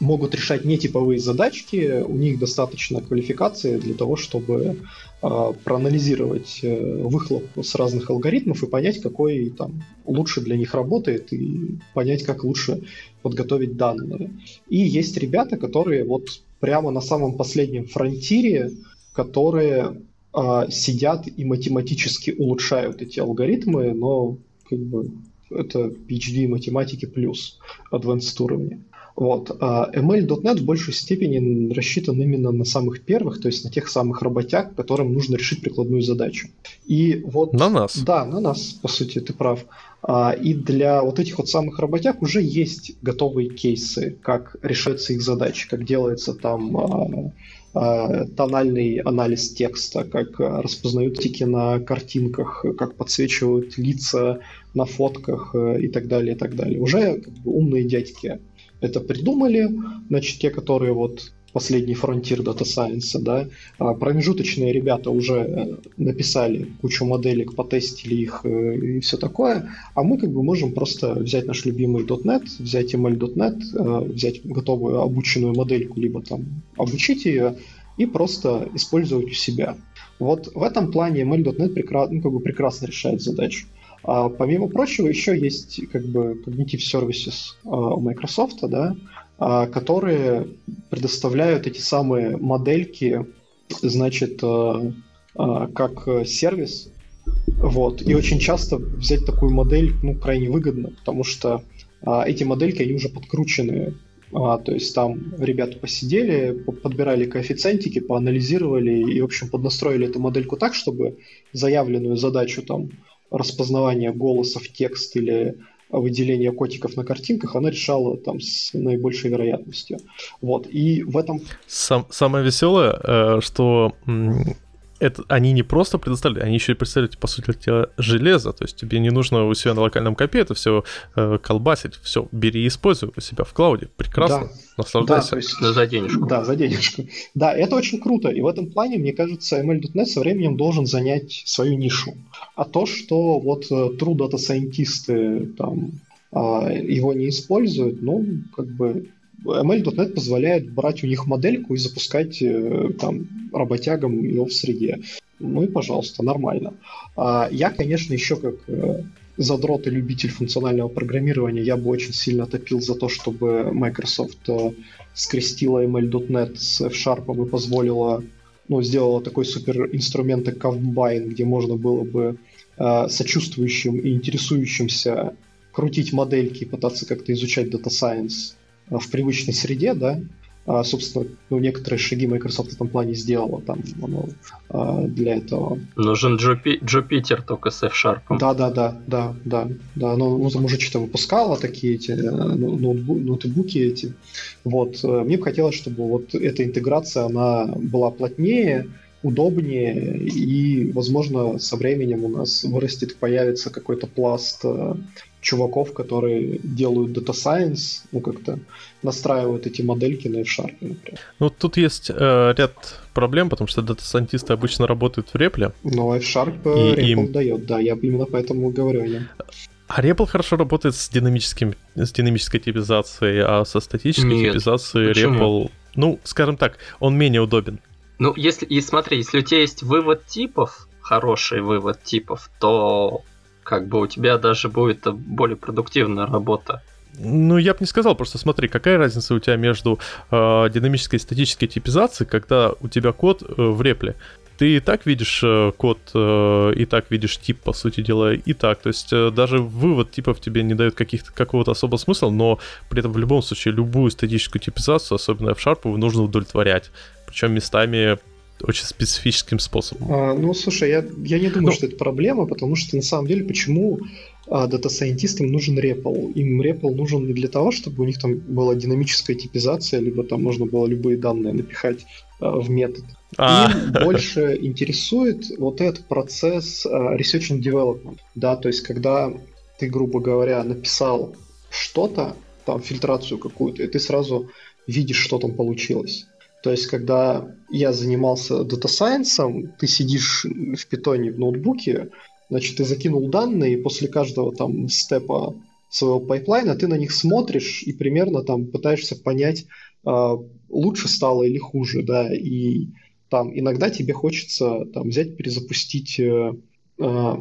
могут решать нетиповые задачки, у них достаточно квалификации для того, чтобы э, проанализировать э, выхлоп с разных алгоритмов и понять, какой там лучше для них работает, и понять, как лучше подготовить данные. И есть ребята, которые вот прямо на самом последнем фронтире которые э, сидят и математически улучшают эти алгоритмы, но как бы это PhD математики плюс advanced уровня. Вот. А ML.NET в большей степени рассчитан именно на самых первых, то есть на тех самых работяг, которым нужно решить прикладную задачу. И вот... На нас. Да, на нас, по сути, ты прав. А, и для вот этих вот самых работяг уже есть готовые кейсы, как решаются их задачи, как делается там а, тональный анализ текста, как распознают тики на картинках, как подсвечивают лица на фотках э, и так далее, и так далее. Уже как бы, умные дядьки это придумали, значит, те, которые вот последний фронтир Data Science, да, а промежуточные ребята уже э, написали кучу моделек, потестили их э, и все такое, а мы как бы можем просто взять наш любимый .NET, взять ML.NET, э, взять готовую обученную модельку, либо там обучить ее и просто использовать у себя. Вот в этом плане ML.NET прекрасно, ну, как бы прекрасно решает задачу. А помимо прочего, еще есть как бы Cognitive Services у Microsoft, да, а, которые предоставляют эти самые модельки, значит, а, а, как сервис. Вот. И очень часто взять такую модель ну, крайне выгодно, потому что эти модельки, они уже подкручены. то есть там ребята посидели, подбирали коэффициентики, поанализировали и, в общем, поднастроили эту модельку так, чтобы заявленную задачу там распознавания голоса в текст или выделение котиков на картинках, она решала там с наибольшей вероятностью. Вот, и в этом... Сам, самое веселое, э, что это, они не просто предоставляют, они еще и представляют, по сути дела, железо. То есть тебе не нужно у себя на локальном копе это все э, колбасить. Все, бери и используй у себя в клауде. Прекрасно. Да. Наслаждайся. Да, есть, за денежку. Да, за денежку. Да, это очень круто. И в этом плане, мне кажется, ML.NET со временем должен занять свою нишу. А то, что вот э, true data scientists там а, его не используют, ну, как бы ML.NET позволяет брать у них модельку и запускать э, там работягам ее в среде. Ну и пожалуйста, нормально. А я, конечно, еще как э, задрот и любитель функционального программирования, я бы очень сильно топил за то, чтобы Microsoft э, скрестила ML.NET с F-Sharp и позволила, ну, сделала такой супер инструмент, как Combine, где можно было бы сочувствующим и интересующимся крутить модельки и пытаться как-то изучать Data Science в привычной среде, да, а, собственно, ну, некоторые шаги Microsoft в этом плане сделала там оно, а, для этого. Нужен Jupy- Jupyter только с F-Sharp. Да, да, да, да, да, да. Но ну, там уже что-то выпускало такие эти э, ноутбу- ноутбуки эти. Вот. Э, мне бы хотелось, чтобы вот эта интеграция, она была плотнее, удобнее, и, возможно, со временем у нас вырастет, появится какой-то пласт э, чуваков, которые делают Data Science, ну как-то настраивают эти модельки на F-Sharp, например. Ну тут есть э, ряд проблем, потому что дата-сайентисты обычно работают в репле. Но F-Sharp и REPL им... дает, да, я именно поэтому говорю о нем. А REPL хорошо работает с, динамическим, с динамической типизацией, а со статической Нет, типизацией почему? REPL, ну, скажем так, он менее удобен. Ну, если, и смотри, если у тебя есть вывод типов, хороший вывод типов, то как бы у тебя даже будет более продуктивная работа. Ну, я бы не сказал, просто смотри, какая разница у тебя между э, динамической и статической типизацией, когда у тебя код э, в репле. Ты и так видишь э, код, э, и так видишь тип, по сути дела, и так. То есть э, даже вывод типов тебе не дает какого-то особого смысла, но при этом в любом случае любую статическую типизацию, особенно в Sharp, нужно удовлетворять. Причем местами очень специфическим способом. А, ну, слушай, я, я не думаю, ну, что это проблема, потому что на самом деле почему а, дата-сайентистам нужен REPL? Им REPL нужен не для того, чтобы у них там была динамическая типизация, либо там можно было любые данные напихать а, в метод. А. Им больше интересует вот этот процесс а, research and development. Да, то есть когда ты, грубо говоря, написал что-то, там фильтрацию какую-то, и ты сразу видишь, что там получилось. То есть, когда я занимался data science'ом, ты сидишь в питоне в ноутбуке, значит, ты закинул данные, и после каждого там step'а своего pipeline'а ты на них смотришь и примерно там пытаешься понять, э, лучше стало или хуже, да, и там иногда тебе хочется там взять, перезапустить э, э,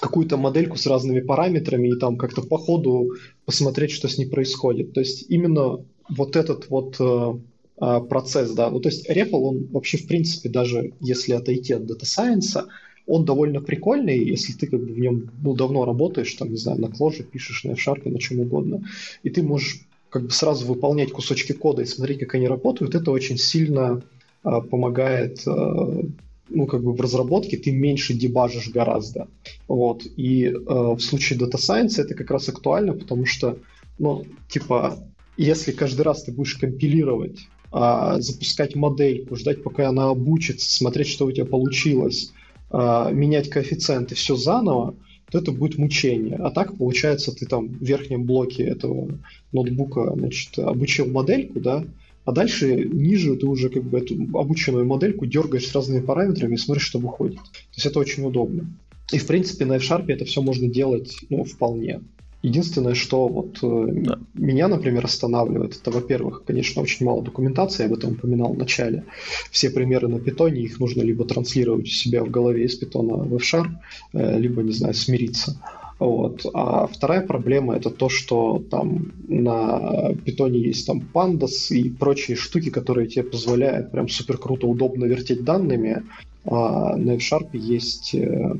какую-то модельку с разными параметрами и там как-то по ходу посмотреть, что с ней происходит. То есть именно вот этот вот э, а, процесс, да. Ну, то есть REPL, он вообще, в принципе, даже если отойти от Data Science, он довольно прикольный, если ты как бы в нем ну, давно работаешь, там, не знаю, на Clojure пишешь, на F-Sharp, на чем угодно, и ты можешь как бы сразу выполнять кусочки кода и смотреть, как они работают, это очень сильно а, помогает а, ну, как бы в разработке ты меньше дебажишь гораздо. Вот. И а, в случае Data Science это как раз актуально, потому что, ну, типа, если каждый раз ты будешь компилировать а, запускать модельку, ждать, пока она обучится, смотреть, что у тебя получилось, а, менять коэффициенты, все заново, то это будет мучение. А так, получается, ты там в верхнем блоке этого ноутбука значит, обучил модельку, да, А дальше ниже ты уже как бы эту обученную модельку дергаешь с разными параметрами и смотришь, что выходит. То есть это очень удобно. И в принципе на F-Sharp это все можно делать ну, вполне. Единственное, что вот э, да. меня, например, останавливает, это, во-первых, конечно, очень мало документации, я об этом упоминал в начале. Все примеры на питоне, их нужно либо транслировать у себя в голове из питона в F-Sharp, э, либо, не знаю, смириться. Вот. А вторая проблема это то, что там на питоне есть там pandas и прочие штуки, которые тебе позволяют прям супер круто, удобно вертеть данными. А на F-Sharp есть э,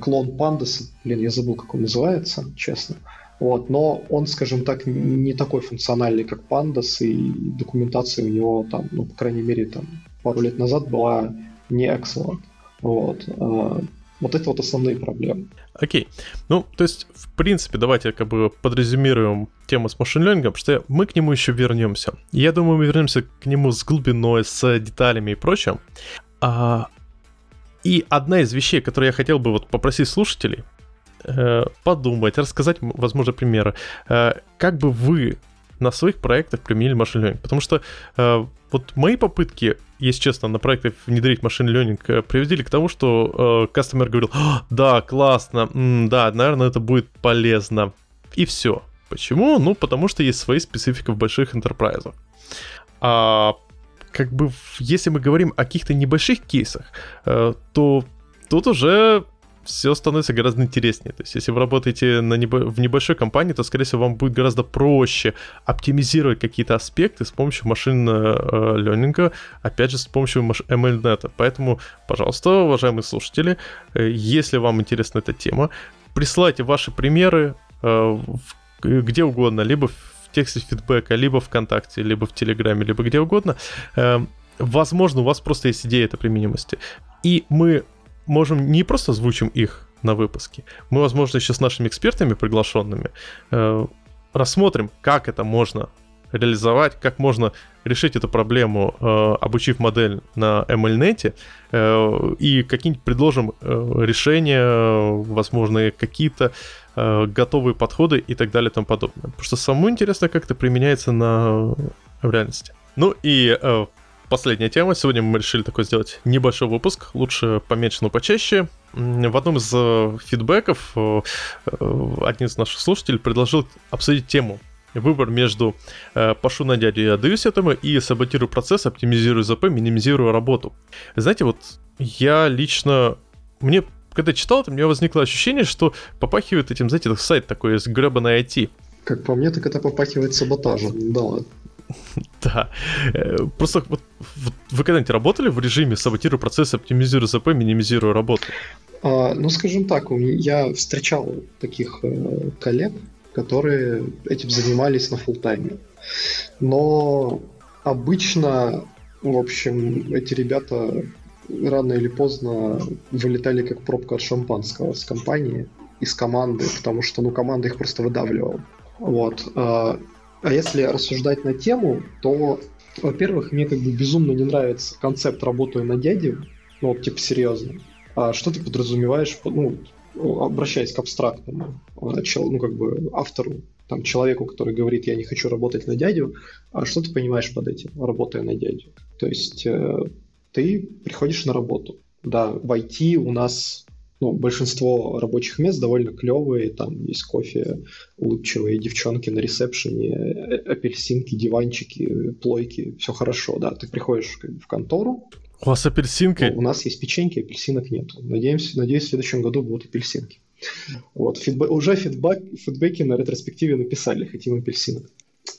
клон pandas, блин, я забыл, как он называется, честно. Вот, но он, скажем так, не такой функциональный, как pandas, и документация у него там, ну, по крайней мере, там пару лет назад была не excellent. Вот. А, вот это вот основные проблемы. Окей. Ну, то есть, в принципе, давайте как бы подрезюмируем тему с машин-лернингом, что мы к нему еще вернемся. Я думаю, мы вернемся к нему с глубиной, с деталями и прочим. А, и одна из вещей, которые я хотел бы вот попросить слушателей, э, подумать, рассказать, возможно, примеры, э, как бы вы на своих проектах применили машин learning. Потому что э, вот мои попытки, если честно, на проектах внедрить машин learning э, приводили к тому, что э, кастомер говорил, да, классно, м, да, наверное, это будет полезно. И все. Почему? Ну, потому что есть свои специфика в больших интерпрайзах. А как бы, если мы говорим о каких-то небольших кейсах, э, то тут уже все становится гораздо интереснее. То есть, если вы работаете на небо- в небольшой компании, то, скорее всего, вам будет гораздо проще оптимизировать какие-то аспекты с помощью машинного э, ленинга, опять же, с помощью маш- MLNet. Поэтому, пожалуйста, уважаемые слушатели, э, если вам интересна эта тема, присылайте ваши примеры э, в, где угодно, либо в тексте фидбэка, либо ВКонтакте, либо в Телеграме, либо где угодно. Э, возможно, у вас просто есть идея этой применимости. И мы можем не просто озвучим их на выпуске, мы, возможно, еще с нашими экспертами приглашенными э, рассмотрим, как это можно реализовать, как можно решить эту проблему, э, обучив модель на MLNet, э, и какие-нибудь предложим э, решения, возможно, какие-то готовые подходы и так далее и тому подобное. Потому что самому интересно, как это применяется на в реальности. Ну и э, последняя тема. Сегодня мы решили такой сделать небольшой выпуск. Лучше поменьше, но почаще. В одном из э, фидбэков э, э, один из наших слушателей предложил обсудить тему выбор между э, пошу на дядю я даюсь этому и саботирую процесс, оптимизирую ЗП, минимизирую работу. Знаете, вот я лично, мне когда читал это, у меня возникло ощущение, что попахивает этим, знаете, сайт такой из гребаной IT. Как по мне, так это попахивает саботажем, да. Да. Э, просто вот, вот вы когда-нибудь работали в режиме саботирую процесс, оптимизирую ЗП, минимизирую работу? А, ну, скажем так, я встречал таких э, коллег, которые этим занимались на фултайме. Но обычно, в общем, эти ребята рано или поздно вылетали как пробка от шампанского с компании, из команды, потому что, ну, команда их просто выдавливала. Вот. А, а если рассуждать на тему, то, во-первых, мне как бы безумно не нравится концепт «работаю на дяде», ну, вот, типа, серьезно. А что ты подразумеваешь, ну, обращаясь к абстрактному, а, ну, как бы, автору, там, человеку, который говорит, я не хочу работать на дядю, а что ты понимаешь под этим, работая на дядю? То есть э, ты приходишь на работу. Да, в IT у нас ну, большинство рабочих мест довольно клевые, там есть кофе, улыбчивые девчонки на ресепшене, э, апельсинки, диванчики, плойки, все хорошо, да, ты приходишь в контору. У вас апельсинки? У нас есть печеньки, апельсинок нет. Надеемся, надеюсь, в следующем году будут апельсинки. Вот, фидбэ... уже фидбэк, фидбэки на ретроспективе написали, хотим апельсинок.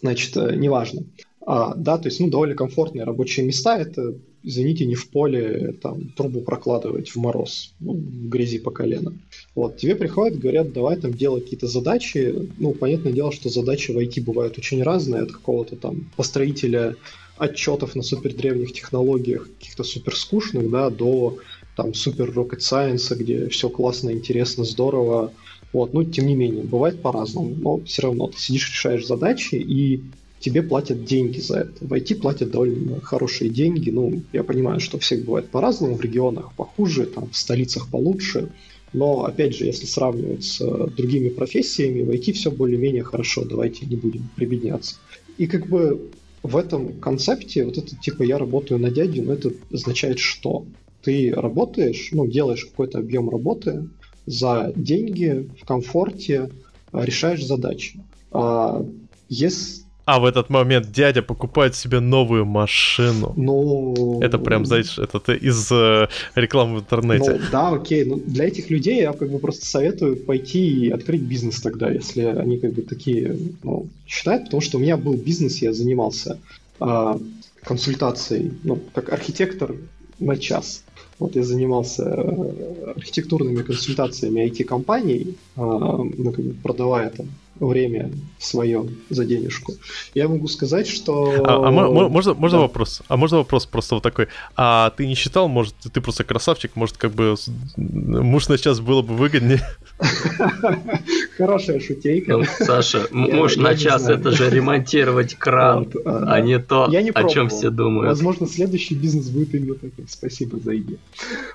Значит, э, неважно. А, да, то есть, ну, довольно комфортные рабочие места, это извините, не в поле там трубу прокладывать в мороз, ну, в грязи по колено. Вот, тебе приходят, говорят, давай там делать какие-то задачи. Ну, понятное дело, что задачи в IT бывают очень разные, от какого-то там построителя отчетов на супер древних технологиях, каких-то супер скучных, да, до там супер rocket science, где все классно, интересно, здорово. Вот, ну, тем не менее, бывает по-разному, но все равно ты сидишь, решаешь задачи, и тебе платят деньги за это. В IT платят довольно хорошие деньги. Ну, я понимаю, что всех бывает по-разному, в регионах похуже, там, в столицах получше. Но, опять же, если сравнивать с э, другими профессиями, в IT все более-менее хорошо, давайте не будем прибедняться. И как бы в этом концепте вот это типа я работаю на дядю, но это означает что? Ты работаешь, ну, делаешь какой-то объем работы за деньги, в комфорте, решаешь задачи. А если а в этот момент дядя покупает себе новую машину. Ну... Это прям, знаешь, это из э, рекламы в интернете. Ну, да, окей. Ну, для этих людей я как бы просто советую пойти и открыть бизнес тогда, если они как бы такие ну, считают, потому что у меня был бизнес, я занимался э, консультацией, ну, как архитектор на час. Вот я занимался э, архитектурными консультациями IT-компаний, э, ну, как бы продавая там время свое за денежку. Я могу сказать, что... А, а можно, можно да. вопрос? А можно вопрос просто вот такой? А ты не считал, может, ты просто красавчик, может, как бы муж на час было бы выгоднее? Хорошая шутейка. Ну, Саша, муж на час это же ремонтировать кран, а, а не то, о чем все думают. Возможно, следующий бизнес будет именно таким. Спасибо за идею.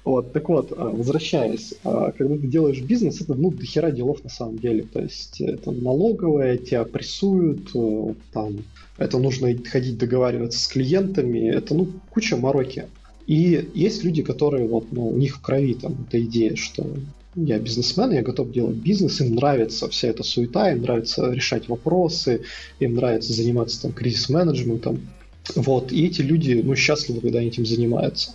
Вот, так вот, а, возвращаясь, а, когда ты делаешь бизнес, это, ну, дохера делов на самом деле. То есть, это налоговая, тебя прессуют, э, там, это нужно ходить договариваться с клиентами, это, ну, куча мороки. И есть люди, которые, вот, ну, у них в крови там эта идея, что я бизнесмен, я готов делать бизнес, им нравится вся эта суета, им нравится решать вопросы, им нравится заниматься там кризис-менеджментом. Вот, и эти люди, ну, счастливы, когда они этим занимаются.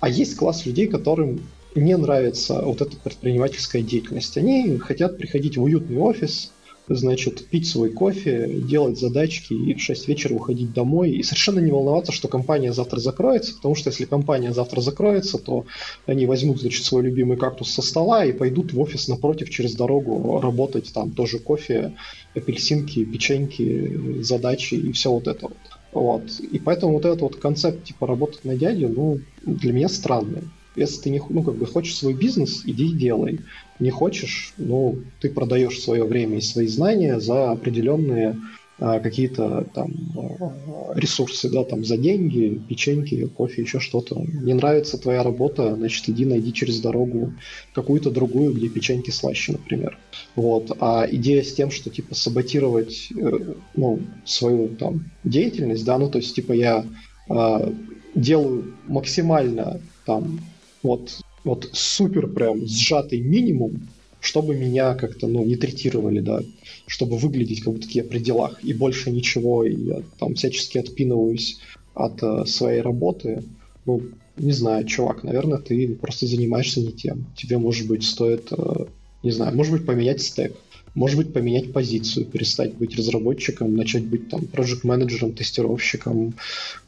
А есть класс людей, которым не нравится вот эта предпринимательская деятельность. Они хотят приходить в уютный офис, значит, пить свой кофе, делать задачки и в 6 вечера уходить домой. И совершенно не волноваться, что компания завтра закроется, потому что если компания завтра закроется, то они возьмут, значит, свой любимый кактус со стола и пойдут в офис напротив через дорогу работать, там тоже кофе, апельсинки, печеньки, задачи и все вот это вот. Вот. И поэтому вот этот вот концепт типа работать на дядю, ну, для меня странный. Если ты не, ну, как бы хочешь свой бизнес, иди и делай. Не хочешь, ну, ты продаешь свое время и свои знания за определенные а, какие-то там а, ресурсы, да, там за деньги, печеньки, кофе, еще что-то. Не нравится твоя работа, значит, иди найди через дорогу какую-то другую, где печеньки слаще, например. Вот. А идея с тем, что типа саботировать э, ну, свою там деятельность, да, ну то есть типа я э, делаю максимально там вот, вот супер прям сжатый минимум, чтобы меня как-то, ну, не третировали, да, чтобы выглядеть как будто я при делах, и больше ничего, и я там всячески отпинываюсь от э, своей работы, ну, не знаю, чувак, наверное, ты просто занимаешься не тем. Тебе, может быть, стоит, э, не знаю, может быть, поменять стек, может быть, поменять позицию, перестать быть разработчиком, начать быть там проект-менеджером, тестировщиком,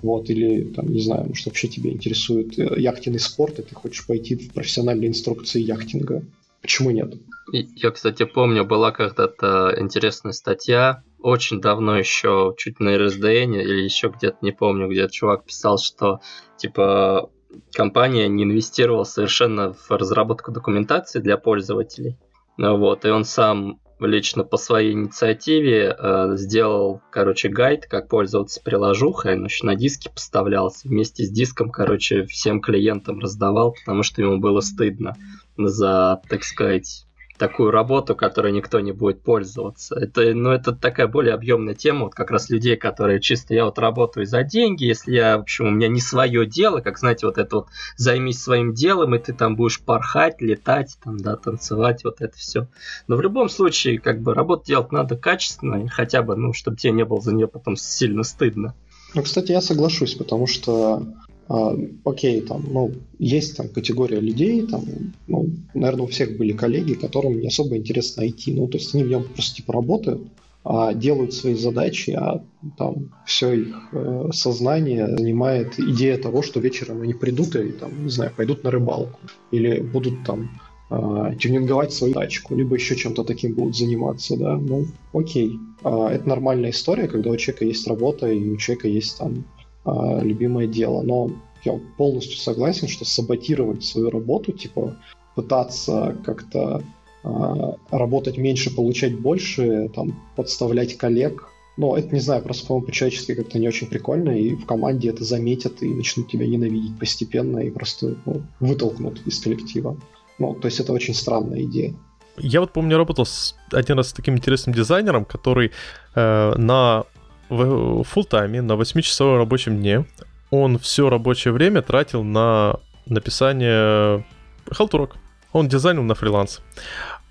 вот, или там, не знаю, может, вообще тебя интересует э, яхтенный спорт, и ты хочешь пойти в профессиональные инструкции яхтинга. Почему нет? Я, кстати, помню, была когда-то интересная статья, очень давно еще, чуть на РСДН или еще где-то, не помню, где чувак писал, что, типа, компания не инвестировала совершенно в разработку документации для пользователей. Вот, и он сам лично по своей инициативе э, сделал, короче, гайд, как пользоваться приложухой, он еще на диске поставлялся, вместе с диском, короче, всем клиентам раздавал, потому что ему было стыдно за, так сказать, такую работу, которой никто не будет пользоваться. Это, ну, это такая более объемная тема, вот как раз людей, которые чисто я вот работаю за деньги, если я, в общем, у меня не свое дело, как, знаете, вот это вот займись своим делом, и ты там будешь порхать, летать, там, да, танцевать, вот это все. Но в любом случае, как бы, работу делать надо качественно, хотя бы, ну, чтобы тебе не было за нее потом сильно стыдно. Ну, кстати, я соглашусь, потому что а, окей, там, ну, есть там категория людей, там, ну, наверное, у всех были коллеги, которым не особо интересно IT, ну, то есть они в нем просто типа работают, а делают свои задачи, а там все их э, сознание занимает идея того, что вечером они придут и там, не знаю, пойдут на рыбалку или будут там э, тюнинговать свою тачку, либо еще чем-то таким будут заниматься, да, ну, окей. Э, это нормальная история, когда у человека есть работа и у человека есть там любимое дело. Но я полностью согласен, что саботировать свою работу, типа пытаться как-то а, работать меньше, получать больше, там, подставлять коллег. Но это, не знаю, просто, по-моему, по-человечески как-то не очень прикольно, и в команде это заметят и начнут тебя ненавидеть постепенно и просто ну, вытолкнут из коллектива. Ну, то есть это очень странная идея. Я вот помню, работал с, один раз с таким интересным дизайнером, который э, на в full тайме на 8-часовом рабочем дне он все рабочее время тратил на написание халтурок. Он дизайнил на фриланс.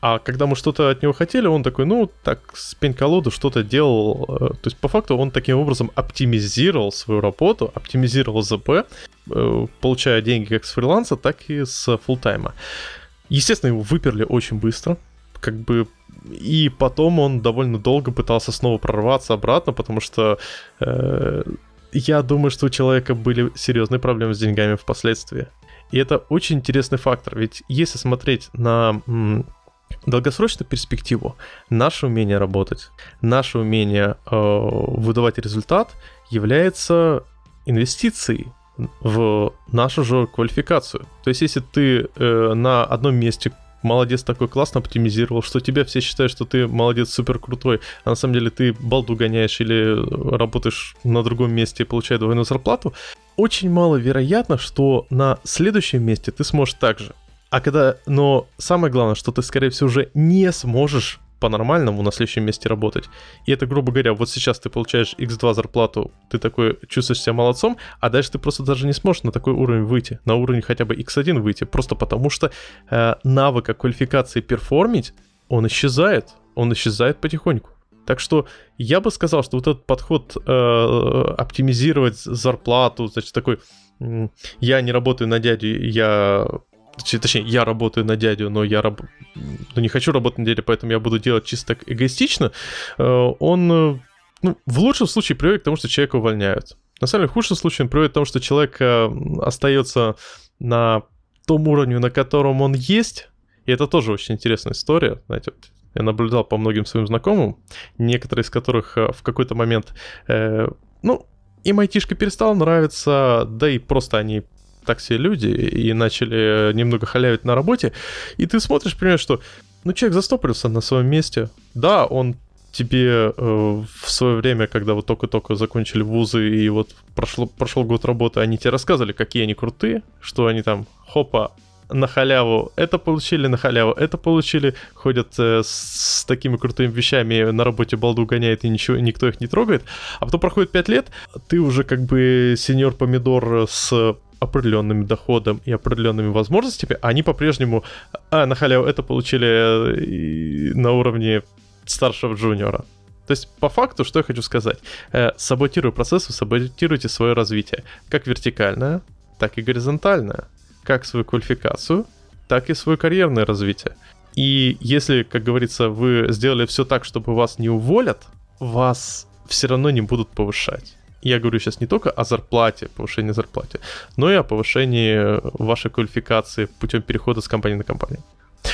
А когда мы что-то от него хотели, он такой, ну, так, с пень-колоду что-то делал. Э, то есть, по факту, он таким образом оптимизировал свою работу, оптимизировал ЗП, э, получая деньги как с фриланса, так и с фултайма. Естественно, его выперли очень быстро, как бы и потом он довольно долго пытался снова прорваться обратно, потому что э, я думаю, что у человека были серьезные проблемы с деньгами впоследствии. И это очень интересный фактор, ведь если смотреть на долгосрочную перспективу наше умение работать, наше умение э, выдавать результат является инвестицией в нашу же квалификацию. То есть, если ты э, на одном месте молодец такой классно оптимизировал, что тебя все считают, что ты молодец супер крутой, а на самом деле ты балду гоняешь или работаешь на другом месте и получаешь двойную зарплату, очень маловероятно, что на следующем месте ты сможешь так же. А когда... Но самое главное, что ты, скорее всего, уже не сможешь по-нормальному на следующем месте работать. И это, грубо говоря, вот сейчас ты получаешь x2 зарплату, ты такой чувствуешь себя молодцом, а дальше ты просто даже не сможешь на такой уровень выйти, на уровень хотя бы x1 выйти, просто потому что э, навыка квалификации перформить, он исчезает, он исчезает потихоньку. Так что я бы сказал, что вот этот подход э, оптимизировать зарплату, значит, такой, я не работаю на дядю, я Точнее, я работаю на дядю, но я раб... но не хочу работать на дядю, поэтому я буду делать чисто так эгоистично. Э, он э, ну, в лучшем случае приводит к тому, что человека увольняют. На самом деле, в худшем случае он приводит к тому, что человек э, остается на том уровне, на котором он есть. И это тоже очень интересная история. Знаете, вот я наблюдал по многим своим знакомым, некоторые из которых в какой-то момент, э, ну, им айтишка перестала нравиться, да и просто они так все люди и начали немного халявить на работе, и ты смотришь, понимаешь, что ну человек застопорился на своем месте. Да, он тебе э, в свое время, когда вот только-только закончили вузы и вот прошло, прошел год работы, они тебе рассказывали, какие они крутые, что они там, хопа, на халяву это получили, на халяву это получили, ходят э, с, с такими крутыми вещами, на работе балду гоняет и ничего, никто их не трогает. А потом проходит 5 лет, ты уже как бы сеньор помидор с определенным доходом и определенными возможностями, они по-прежнему а, на халяву это получили э, на уровне старшего джуниора. То есть, по факту, что я хочу сказать? Э, саботируя процессы, саботируйте свое развитие. Как вертикальное, так и горизонтальное. Как свою квалификацию, так и свое карьерное развитие. И если, как говорится, вы сделали все так, чтобы вас не уволят, вас все равно не будут повышать. Я говорю сейчас не только о зарплате, повышении зарплаты, но и о повышении вашей квалификации путем перехода с компании на компанию.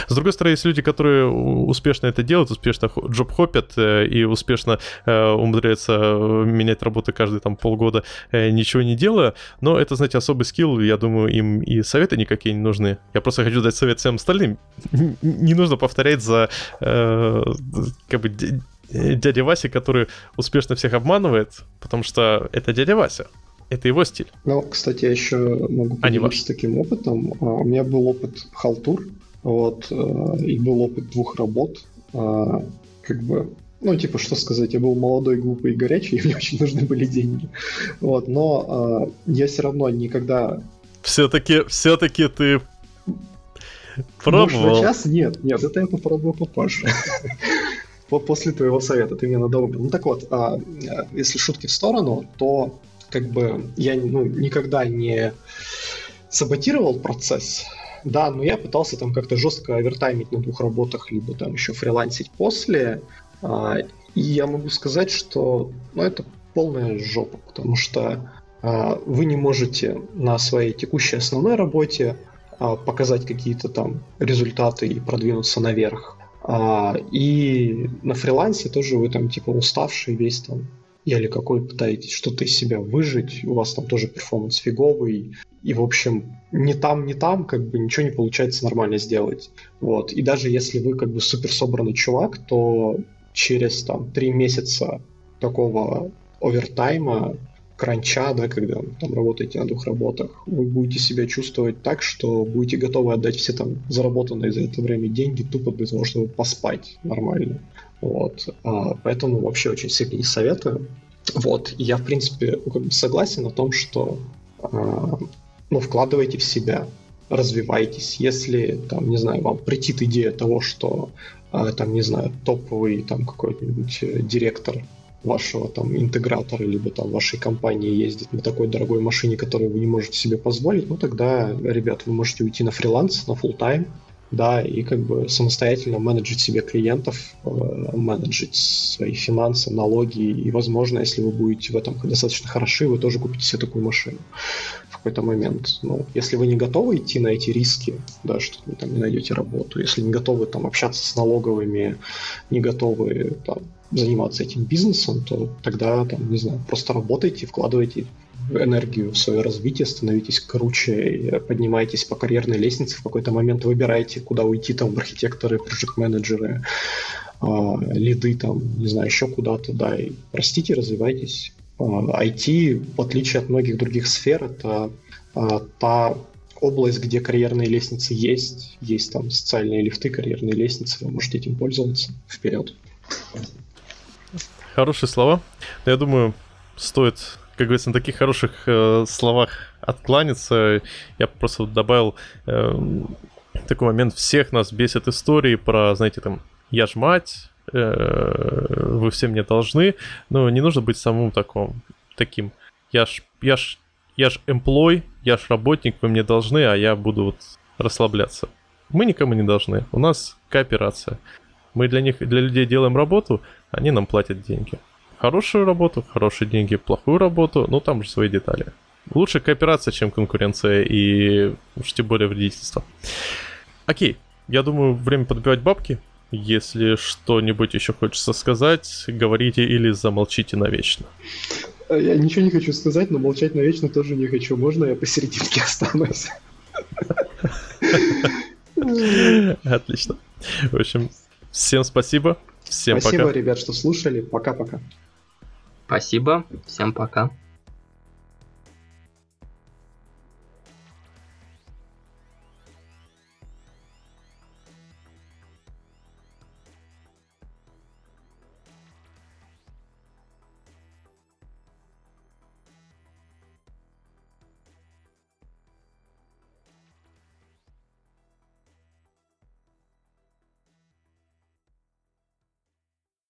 С другой стороны, есть люди, которые успешно это делают, успешно джоб хопят э, и успешно э, умудряются менять работу каждые там полгода, э, ничего не делая. Но это, знаете, особый скилл, я думаю, им и советы никакие не нужны. Я просто хочу дать совет всем остальным. Не нужно повторять за э, как бы Э, дядя Вася, который успешно всех обманывает, потому что это дядя Вася. Это его стиль. Ну, кстати, я еще могу а поделиться а таким опытом. А, у меня был опыт халтур, вот, э, и был опыт двух работ. А, как бы, ну, типа, что сказать, я был молодой, глупый и горячий, и мне очень нужны были деньги. Вот, но я все равно никогда... Все-таки, все-таки ты пробовал? Ну, сейчас нет, нет, это я попробую попозже после твоего совета, ты меня надолбил. Ну так вот, а, если шутки в сторону, то как бы я ну, никогда не саботировал процесс, да, но я пытался там как-то жестко овертаймить на двух работах, либо там еще фрилансить после. А, и я могу сказать, что ну, это полная жопа, потому что а, вы не можете на своей текущей основной работе а, показать какие-то там результаты и продвинуться наверх. А, и на фрилансе тоже вы там типа уставший весь там или какой пытаетесь что-то из себя выжить, у вас там тоже перформанс фиговый, и, в общем, не там, не там, как бы ничего не получается нормально сделать. Вот. И даже если вы как бы супер собранный чувак, то через там три месяца такого овертайма кранча, да, когда там работаете на двух работах, вы будете себя чувствовать так, что будете готовы отдать все там заработанные за это время деньги тупо для того, чтобы поспать нормально. Вот. А, поэтому вообще очень сильно не советую. Вот, я, в принципе, согласен о том, что ну, вкладывайте в себя, развивайтесь. Если, там, не знаю, вам притит идея того, что, там, не знаю, топовый там какой-нибудь э, директор вашего там интегратора, либо там вашей компании ездит на такой дорогой машине, которую вы не можете себе позволить, ну тогда, ребят, вы можете уйти на фриланс, на full тайм да, и как бы самостоятельно менеджить себе клиентов, э, менеджить свои финансы, налоги, и, возможно, если вы будете в этом достаточно хороши, вы тоже купите себе такую машину в какой-то момент. Ну, если вы не готовы идти на эти риски, да, что вы там не найдете работу, если не готовы там общаться с налоговыми, не готовы там заниматься этим бизнесом, то тогда, там, не знаю, просто работайте, вкладывайте энергию в свое развитие, становитесь круче, поднимаетесь по карьерной лестнице, в какой-то момент выбираете, куда уйти, там, архитекторы, проект-менеджеры, а, лиды, там, не знаю, еще куда-то, да, и простите, развивайтесь. IT, а, в отличие от многих других сфер, это а, та область, где карьерные лестницы есть, есть там социальные лифты, карьерные лестницы, вы можете этим пользоваться. Вперед. Хорошие слова. Я думаю, стоит как говорится, на таких хороших э, словах откланяться. Я просто добавил э, такой момент. Всех нас бесит истории про, знаете, там, я ж мать, э, вы все мне должны. Но не нужно быть самым таком, таким. Я ж, я ж, я ж эмплой, я ж работник, вы мне должны, а я буду вот расслабляться. Мы никому не должны. У нас кооперация. Мы для них, для людей делаем работу, они нам платят деньги хорошую работу, хорошие деньги, плохую работу, ну там же свои детали. Лучше кооперация, чем конкуренция и уж тем более вредительство. Окей, я думаю, время подбивать бабки. Если что-нибудь еще хочется сказать, говорите или замолчите навечно. Я ничего не хочу сказать, но молчать навечно тоже не хочу. Можно я посерединке останусь? Отлично. В общем, всем спасибо. Всем спасибо, пока. ребят, что слушали. Пока-пока. Спасибо, всем пока.